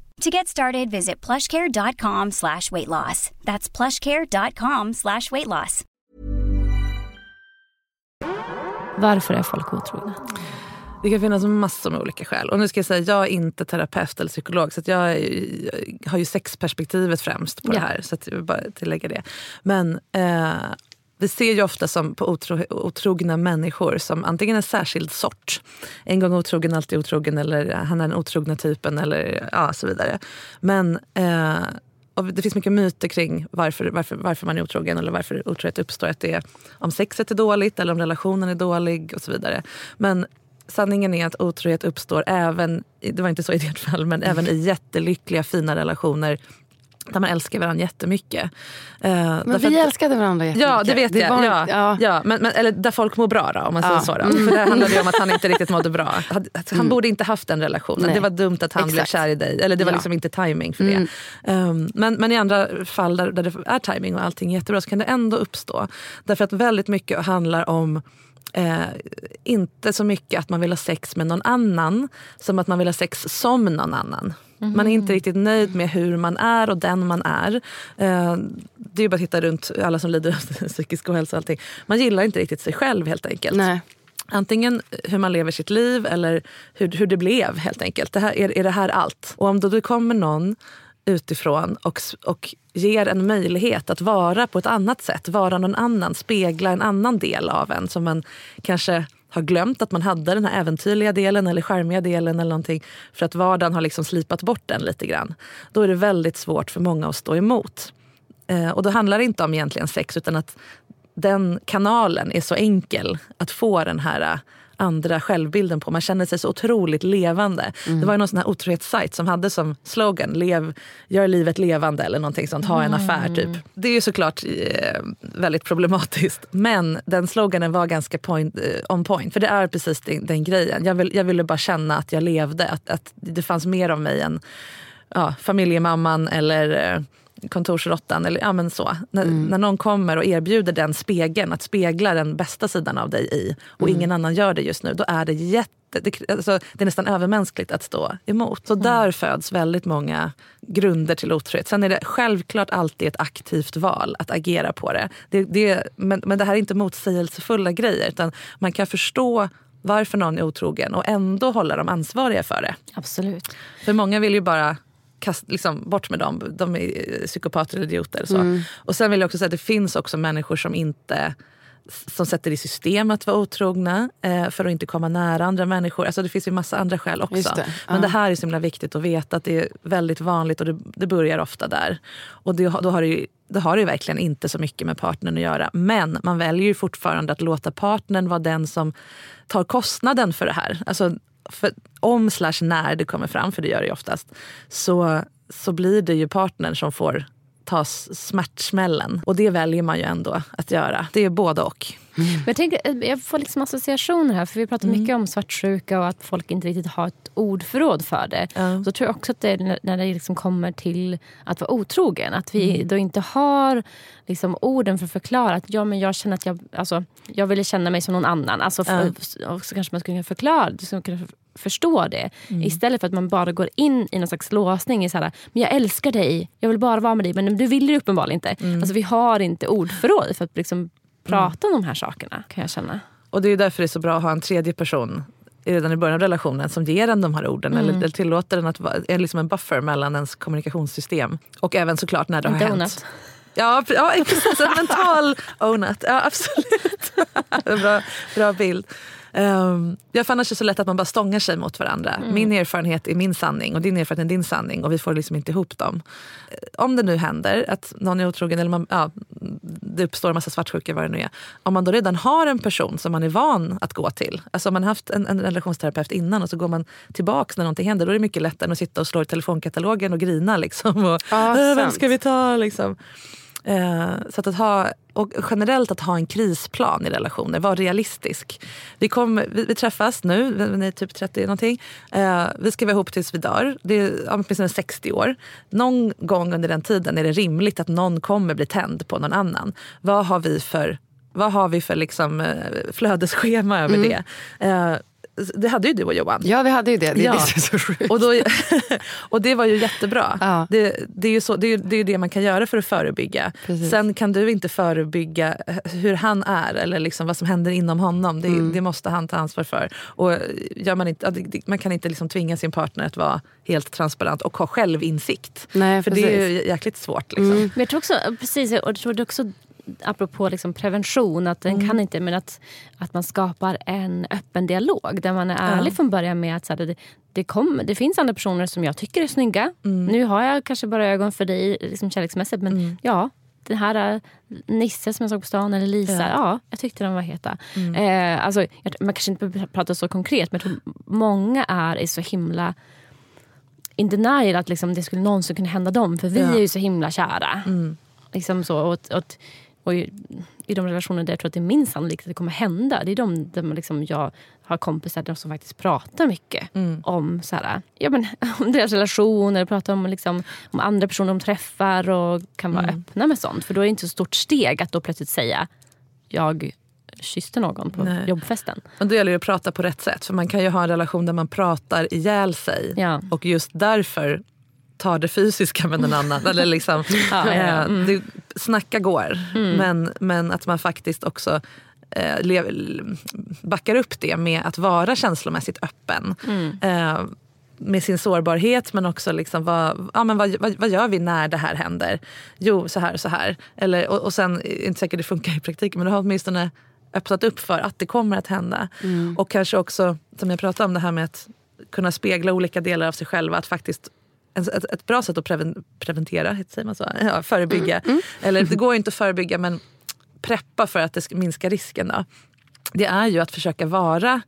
To get started, visit plushcare.com slash weight loss. That's plushcare.com slash weight loss. Varför är folk otrogna? Det kan finnas massor med olika skäl. Och nu ska jag säga, jag är inte terapeut eller psykolog så att jag, är- jag har ju sexperspektivet främst på Ja. det här. Så att jag vill bara tillägga det. Men eh, vi ser ju ofta som på otro, otrogna människor som antingen en särskild sort. En gång otrogen, alltid otrogen eller han är den otrogna typen eller ja, så vidare. Men eh, och det finns mycket myter kring varför, varför, varför man är otrogen eller varför otrohet uppstår. Att det är om sexet är dåligt eller om relationen är dålig och så vidare. Men sanningen är att otrohet uppstår även, det var inte så i ditt fall, men även i jättelyckliga fina relationer där man älskar varandra jättemycket. Eh, Men vi att- älskade varandra jättemycket. Ja, det vet jag. var- ja, ja. ja. men, men, eller där folk mår bra då, om man Ja. Mm. säger så. Då. För där handlar det om att han inte riktigt mådde bra. Han, han borde inte haft den relationen. Nej. Det var dumt att han blev Exakt. kär i dig. Eller det var liksom inte timing för det. Um, men, men i andra fall där, där det är timing och allting är jättebra så kan det ändå uppstå. Därför att väldigt mycket handlar om Eh, inte så mycket att man vill ha sex med någon annan som att man vill ha sex som någon annan. Man är inte riktigt nöjd med hur man är och den man är. Eh, det är bara att titta runt alla som lider av psykisk ohälsa och allting. Man gillar inte riktigt sig själv helt enkelt. Nej. Antingen hur man lever sitt liv eller hur, hur det blev helt enkelt. Det här, är, är det här allt? Och om då det kommer någon utifrån och, och ger en möjlighet att vara på ett annat sätt, vara någon annan, spegla en annan del av en som man kanske har glömt att man hade den här äventyrliga delen eller charmiga delen eller någonting för att vardagen har liksom slipat bort den lite grann. Då är det väldigt svårt för många att stå emot. Eh, och då handlar det inte om egentligen sex utan att den kanalen är så enkel att få den här eh, andra självbilden på. Man känner sig så otroligt levande. Det var ju någon sån här otrohetssajt som hade som slogan lev, gör livet levande eller någonting sånt, ha en affär typ. Det är ju såklart eh, väldigt problematiskt men den sloganen var ganska point, eh, on point. För det är precis den, den grejen. Jag, vill, jag ville bara känna att jag levde, att, att det fanns mer av mig än ja, familjemamman eller eh, kontorsråttan. Eller, ja, men så. När, när någon kommer och erbjuder den spegeln, att spegla den bästa sidan av dig i och ingen annan gör det just nu, då är det jätte det, alltså, det är nästan övermänskligt att stå emot. Så där föds väldigt många grunder till otrohet. Sen är det självklart alltid ett aktivt val att agera på det. det, det men, men det här är inte motsägelsefulla grejer. Utan man kan förstå varför någon är otrogen och ändå hålla dem ansvariga för det. Absolut. För många vill ju bara kast, liksom, bort med dem. De är psykopater eller idioter. Så. Och sen vill jag också säga att det finns också människor som inte som sätter i system att vara otrogna eh, för att inte komma nära andra människor. Alltså det finns ju massa andra skäl också. Det. Men Ja. det här är så himla viktigt att veta att det är väldigt vanligt och det, det börjar ofta där. Och det, då har det, ju, det har ju verkligen inte så mycket med partnern att göra. Men man väljer ju fortfarande att låta partnern vara den som tar kostnaden för det här. Alltså, för om slash när det kommer fram, för det gör det ju oftast, så, så blir det ju partnern som får ta smärtsmällen. Och det väljer man ju ändå att göra. Det är både och. Men jag, tänker, eh, jag får liksom associationer här. För Vi pratar mycket om svartsjuka och att folk inte riktigt har ett ordförråd för det. Ja. Så tror jag också att det är när- det liksom kommer till att vara otrogen. Att vi då inte har liksom orden för att förklara att ja, men jag känner att jag, alltså, jag ville känna mig som någon annan. Alltså, för, och så kanske man skulle kunna förklara kunna förstå det. Istället för att man bara går in i någon slags låsning. I så här, men jag älskar dig, jag vill bara vara med dig. Men du vill ju uppenbarligen inte. Alltså, vi har inte ordförråd för att liksom, prata om de här sakerna. Kan jag känna. Och det är därför det är så bra att ha en tredje person redan i början av relationen som ger en de här orden eller, eller tillåter den att vara liksom en buffer mellan ens kommunikationssystem. Och även såklart när det En har hänt. donut. Ja, ja precis. En mental onut. Ja, absolut. bra, bra bild. Um, ja, för annars är det så lätt att man bara stångar sig mot varandra. Min erfarenhet är min sanning och din erfarenhet är din sanning och vi får liksom inte ihop dem. Eh, Om det nu händer att någon är otrogen eller man, ja, det uppstår en massa svartsjuka vad det nu är. Om man då redan har en person som man är van att gå till. Alltså om man har haft en, en relationsterapeut innan och så går man tillbaks när någonting händer. Då är det mycket lättare än att sitta och slå i telefonkatalogen och grina. Liksom, och, Ja, "Äh, vem ska vi ta? Liksom. Eh, så att, ha, och generellt att ha en krisplan i relationer, vara realistisk. Vi, kom, vi, vi träffas nu, vi ni är typ 30 någonting. Eh, vi ska vara ihop tills vi dör. Det är åtminstone 60 år. Någon gång under den tiden är det rimligt att någon kommer bli tänd på någon annan. Vad har vi för, vad har vi för liksom, eh, flödesschema över det? Eh, det hade ju du och Johan. Ja, vi hade ju det. Det är Ja. det som är så sjukt. Och, då, och det var ju jättebra. Ja. Det, det, är ju så, det, är, ju- det är ju det man kan göra för att förebygga. Precis. Sen kan du inte förebygga hur han är eller liksom vad som händer inom honom. Det, Mm. det måste han ta ansvar för. Och gör man, inte, man kan inte liksom tvinga sin partner att vara helt transparent och ha självinsikt. Nej, för det är precis. Mm. ju jäkligt svårt. Liksom. Men jag tror också, precis, och jag tror också apropå liksom prevention, att den kan inte, men att, att man skapar en öppen dialog där man är ärlig från början med att så här, det, det, kom, det finns andra personer som jag tycker är snygga. Nu har jag kanske bara ögon för dig liksom kärleksmässigt men ja, den här äh, Nisse som jag såg på stan eller Lisa, ja, jag tyckte de var heta. Eh, alltså, man kanske inte behöver prata så konkret men jag tror många är, är så himla in denial att liksom det skulle någonsin kunna hända dem. För vi Ja. är ju så himla kära. Liksom så, och, och, och i, I de relationer där jag tror att det är minst sannolikt att det kommer hända. Det är de där man liksom, jag har kompisar där som faktiskt pratar mycket om, så här, ja, men, om deras relationer. Pratar om, liksom, om andra personer de träffar och kan vara öppna med sånt. För då är det inte så stort steg att då plötsligt säga jag kysste någon på Nej. jobbfesten. Och då gäller det att prata på rätt sätt. För man kan ju ha en relation där man pratar ihjäl sig. Ja. Och just därför tar det fysiska med den annan. Eller liksom, Ja, ja, eh, det, snacka går. Men, men att man faktiskt också eh, lev, backar upp det med att vara känslomässigt öppen. Eh, med sin sårbarhet men också liksom vad, ja, men vad, vad, vad gör vi när det här händer? Jo, så här och så här. Eller, och, och sen, det inte säkert det funkar i praktiken men du har åtminstone öppnat upp för att det kommer att hända. Och kanske också, som jag pratade om, det här med att kunna spegla olika delar av sig själva. Att faktiskt ett, ett, ett bra sätt att preven, preventera, säger man så? Ja, förebygga. Eller det går ju inte att förebygga men preppa för att det ska minska risken. Då. Det är ju att försöka vara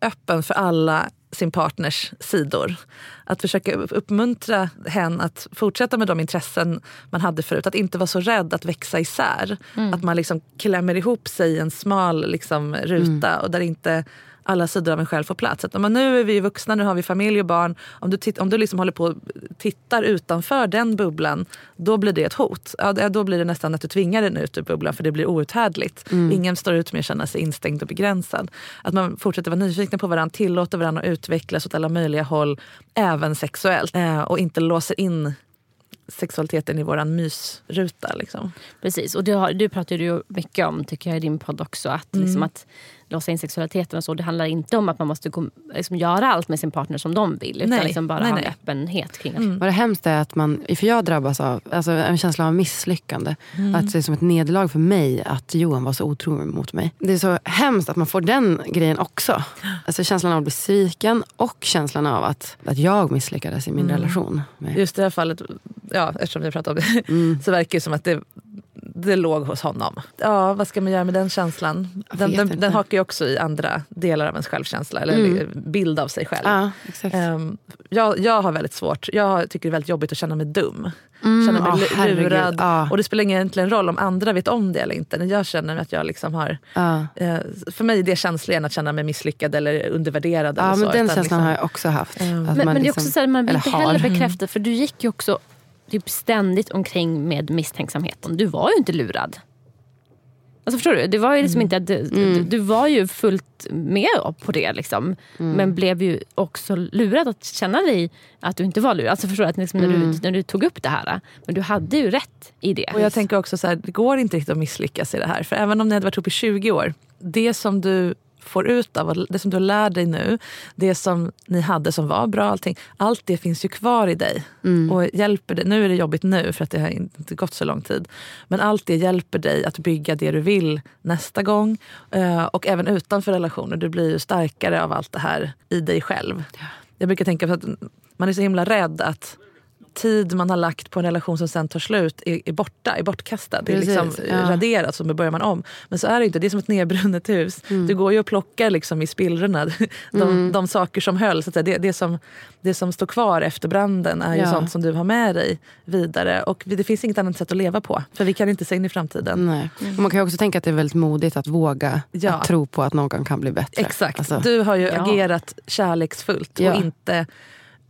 öppen för alla sin partners sidor. Att försöka uppmuntra hen att fortsätta med de intressen man hade förut. Att inte vara så rädd att växa isär. Att man liksom klämmer ihop sig i en smal liksom, ruta och där inte alla sidor av en själv får plats. Att, men nu är vi vuxna, nu har vi familj och barn. Om du, titt, om du liksom håller på och tittar utanför den bubblan, då blir det ett hot. Ja, då blir det nästan att du tvingar den ut ur bubblan för det blir outhärdligt. Ingen står ut med att känna sig instängd och begränsad. Att man fortsätter vara nyfikna på varandra, tillåter varandra att utvecklas åt alla möjliga håll, även sexuellt. Eh, och inte låser in sexualiteten i våran mysruta. Liksom. Precis, och det har, du pratar ju mycket om tycker jag i din podd också. Att, liksom, att låsa in sexualiteten och så. Det handlar inte om att man måste gå, liksom, göra allt med sin partner som de vill. Utan Nej, liksom bara nej, ha en nej. öppenhet kring det. Vad det hemskt är att man, för jag drabbas av alltså, en känsla av misslyckande. Att det är som ett nederlag för mig att Johan var så otrogen mot mig. Det är så hemskt att man får den grejen också. Alltså känslan av att bli sviken och känslan av att, att jag misslyckades i min relation. Med. Just i det här fallet, ja, eftersom vi pratar om det, så verkar det som att det, det låg hos honom. Ja, vad ska man göra med den känslan? Den, den, den hakar ju också i andra delar av ens självkänsla, eller Mm. bild av sig själv. Ja, exakt. Ehm, jag, jag har väldigt svårt, jag tycker det är väldigt jobbigt att känna mig dum. känna mig Mm, herregud, lurad. ja. Och det spelar egentligen roll om andra vet om det eller inte. När jag känner att jag liksom har... Ja. Eh, för mig är det känsligare än att känna mig misslyckad eller undervärderad. Ja, eller men så, den känslan liksom- har jag också haft. Att Men, man men det är liksom- också så här, man blir inte heller bekräftad. För du gick ju också typ ständigt omkring med misstänksamheten. Du var ju inte lurad. Alltså förstår du? Det var ju liksom inte att du, du, du var ju fullt med på det. Liksom. Men blev ju också lurad att känna dig att du inte var lurad. Alltså förstår du? Att liksom när, du, när du tog upp det här. Men du hade ju rätt i det. Och jag tänker också så här, det går inte riktigt att misslyckas i det här. För även om ni hade varit ihop i 20 år, det som du får ut av, det som du lär dig nu, det som ni hade som var bra, allting, allt det finns ju kvar i dig. Och hjälper dig, nu är det jobbigt nu för att det har inte gått så lång tid. Men allt det hjälper dig att bygga det du vill nästa gång. Eh, Och även utanför relationer, du blir ju starkare av allt det här i dig själv. Jag brukar tänka på att man är så himla rädd att tid man har lagt på en relation som sen tar slut är, är borta, är bortkastad. Det är Precis, liksom ja. raderat så börjar man om. Men så är det inte, det är som ett nedbrunnet hus. Mm. Du går ju och plockar liksom i spillrorna. De, de saker som höll, så det, det, som, det som står kvar efter branden är ju Ja. sånt som du har med dig vidare. Och det finns inget annat sätt att leva på. För vi kan inte se in i framtiden. Nej. Och man kan ju också tänka att det är väldigt modigt att våga Ja. att tro på att någon kan bli bättre. Exakt. Alltså, Du har ju agerat kärleksfullt och inte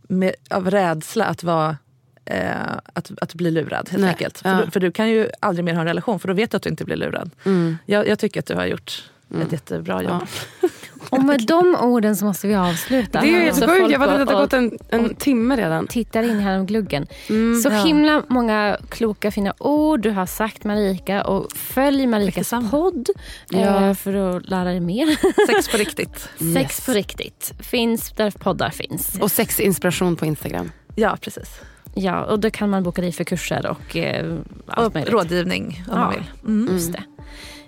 med, av rädsla att vara eh, att, att bli lurad helt Nej, enkelt. För, ja. du, för du kan ju aldrig mer ha en relation för då vet du att du inte blir lurad. mm. Jag, jag tycker att du har gjort ett jättebra jobb. Och med de orden så måste vi avsluta. Det är ju Så folk Jag vet att det har gått en, en timme redan. tittar in här om gluggen. Mm. Så Ja. himla många kloka fina ord du har sagt Marika och följ Marikas podd Ja. eh, för att lära dig mer. Sex på riktigt. Sex på riktigt finns där poddar finns. Och sexinspiration på Instagram. Ja, precis. Ja, och då kan man boka dig för kurser och eh, allt Och möjligt. rådgivning om Ja. man vill. Mm. Just det.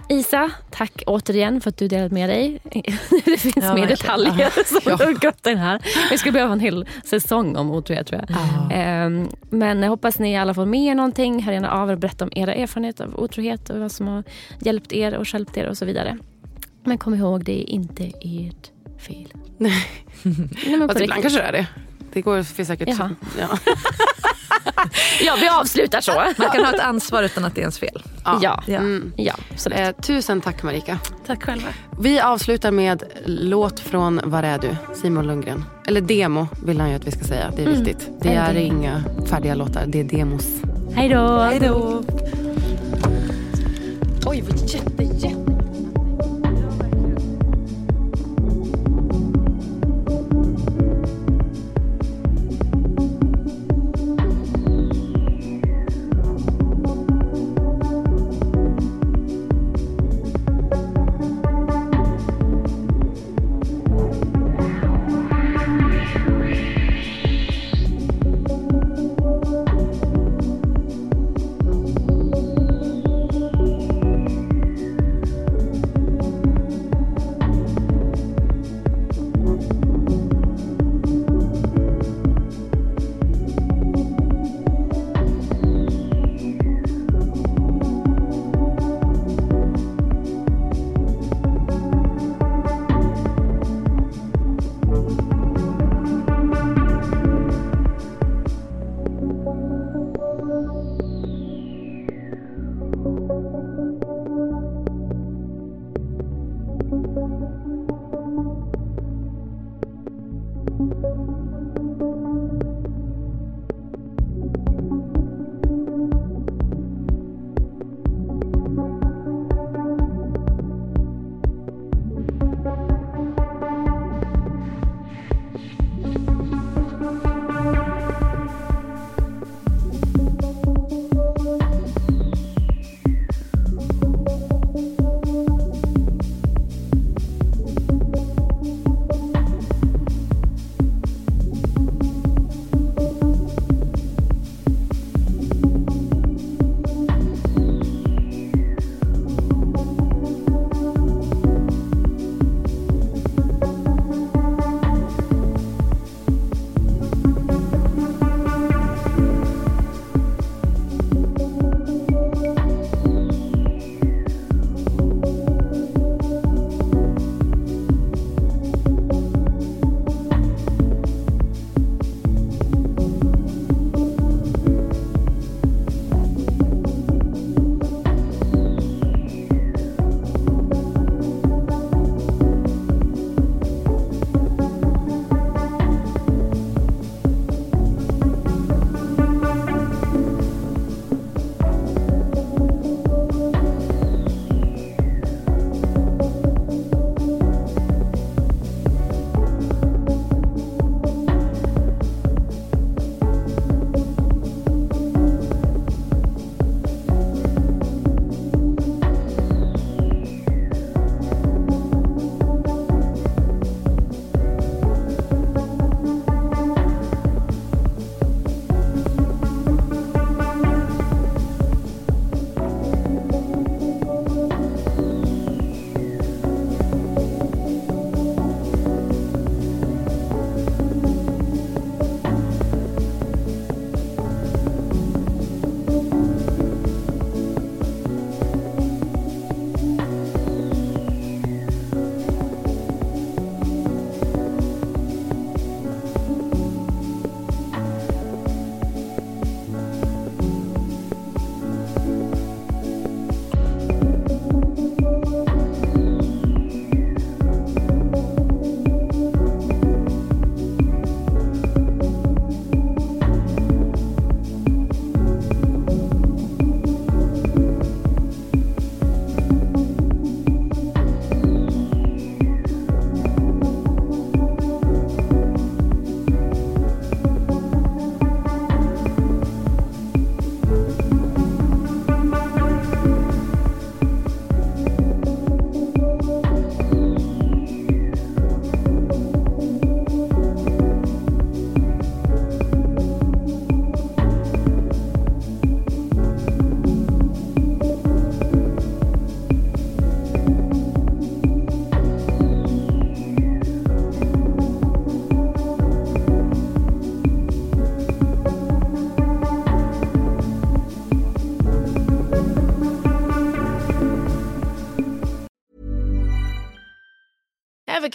Isa, tack återigen för att du delade med dig. Det finns Ja, mer detaljer som du grottar in här. Vi skulle behöva en hel säsong om otrohet tror jag. Ehm, Men jag hoppas ni alla får med er någonting. Hör gärna av er och berätta om era erfarenheter av otrohet och vad som har hjälpt er och hjälpt er och så vidare. Men kom ihåg, det är inte ert fel. Nej. Nej, men Fast ibland kanske det är det. Det går, finns säkert... Jaha. Ja. Ja, vi avslutar så. Man kan ha ett ansvar utan att det är ens fel. Ja, ja, Ja. Mm. absolut. Eh, tusen tack Marika. Tack själva. Vi avslutar med låt från Var är du? Simon Lundgren. Eller demo vill han ju att vi ska säga. Det är viktigt. Det är demo. inga färdiga låtar, det är demos. Hej då. Hej då. Oj, vad jätte,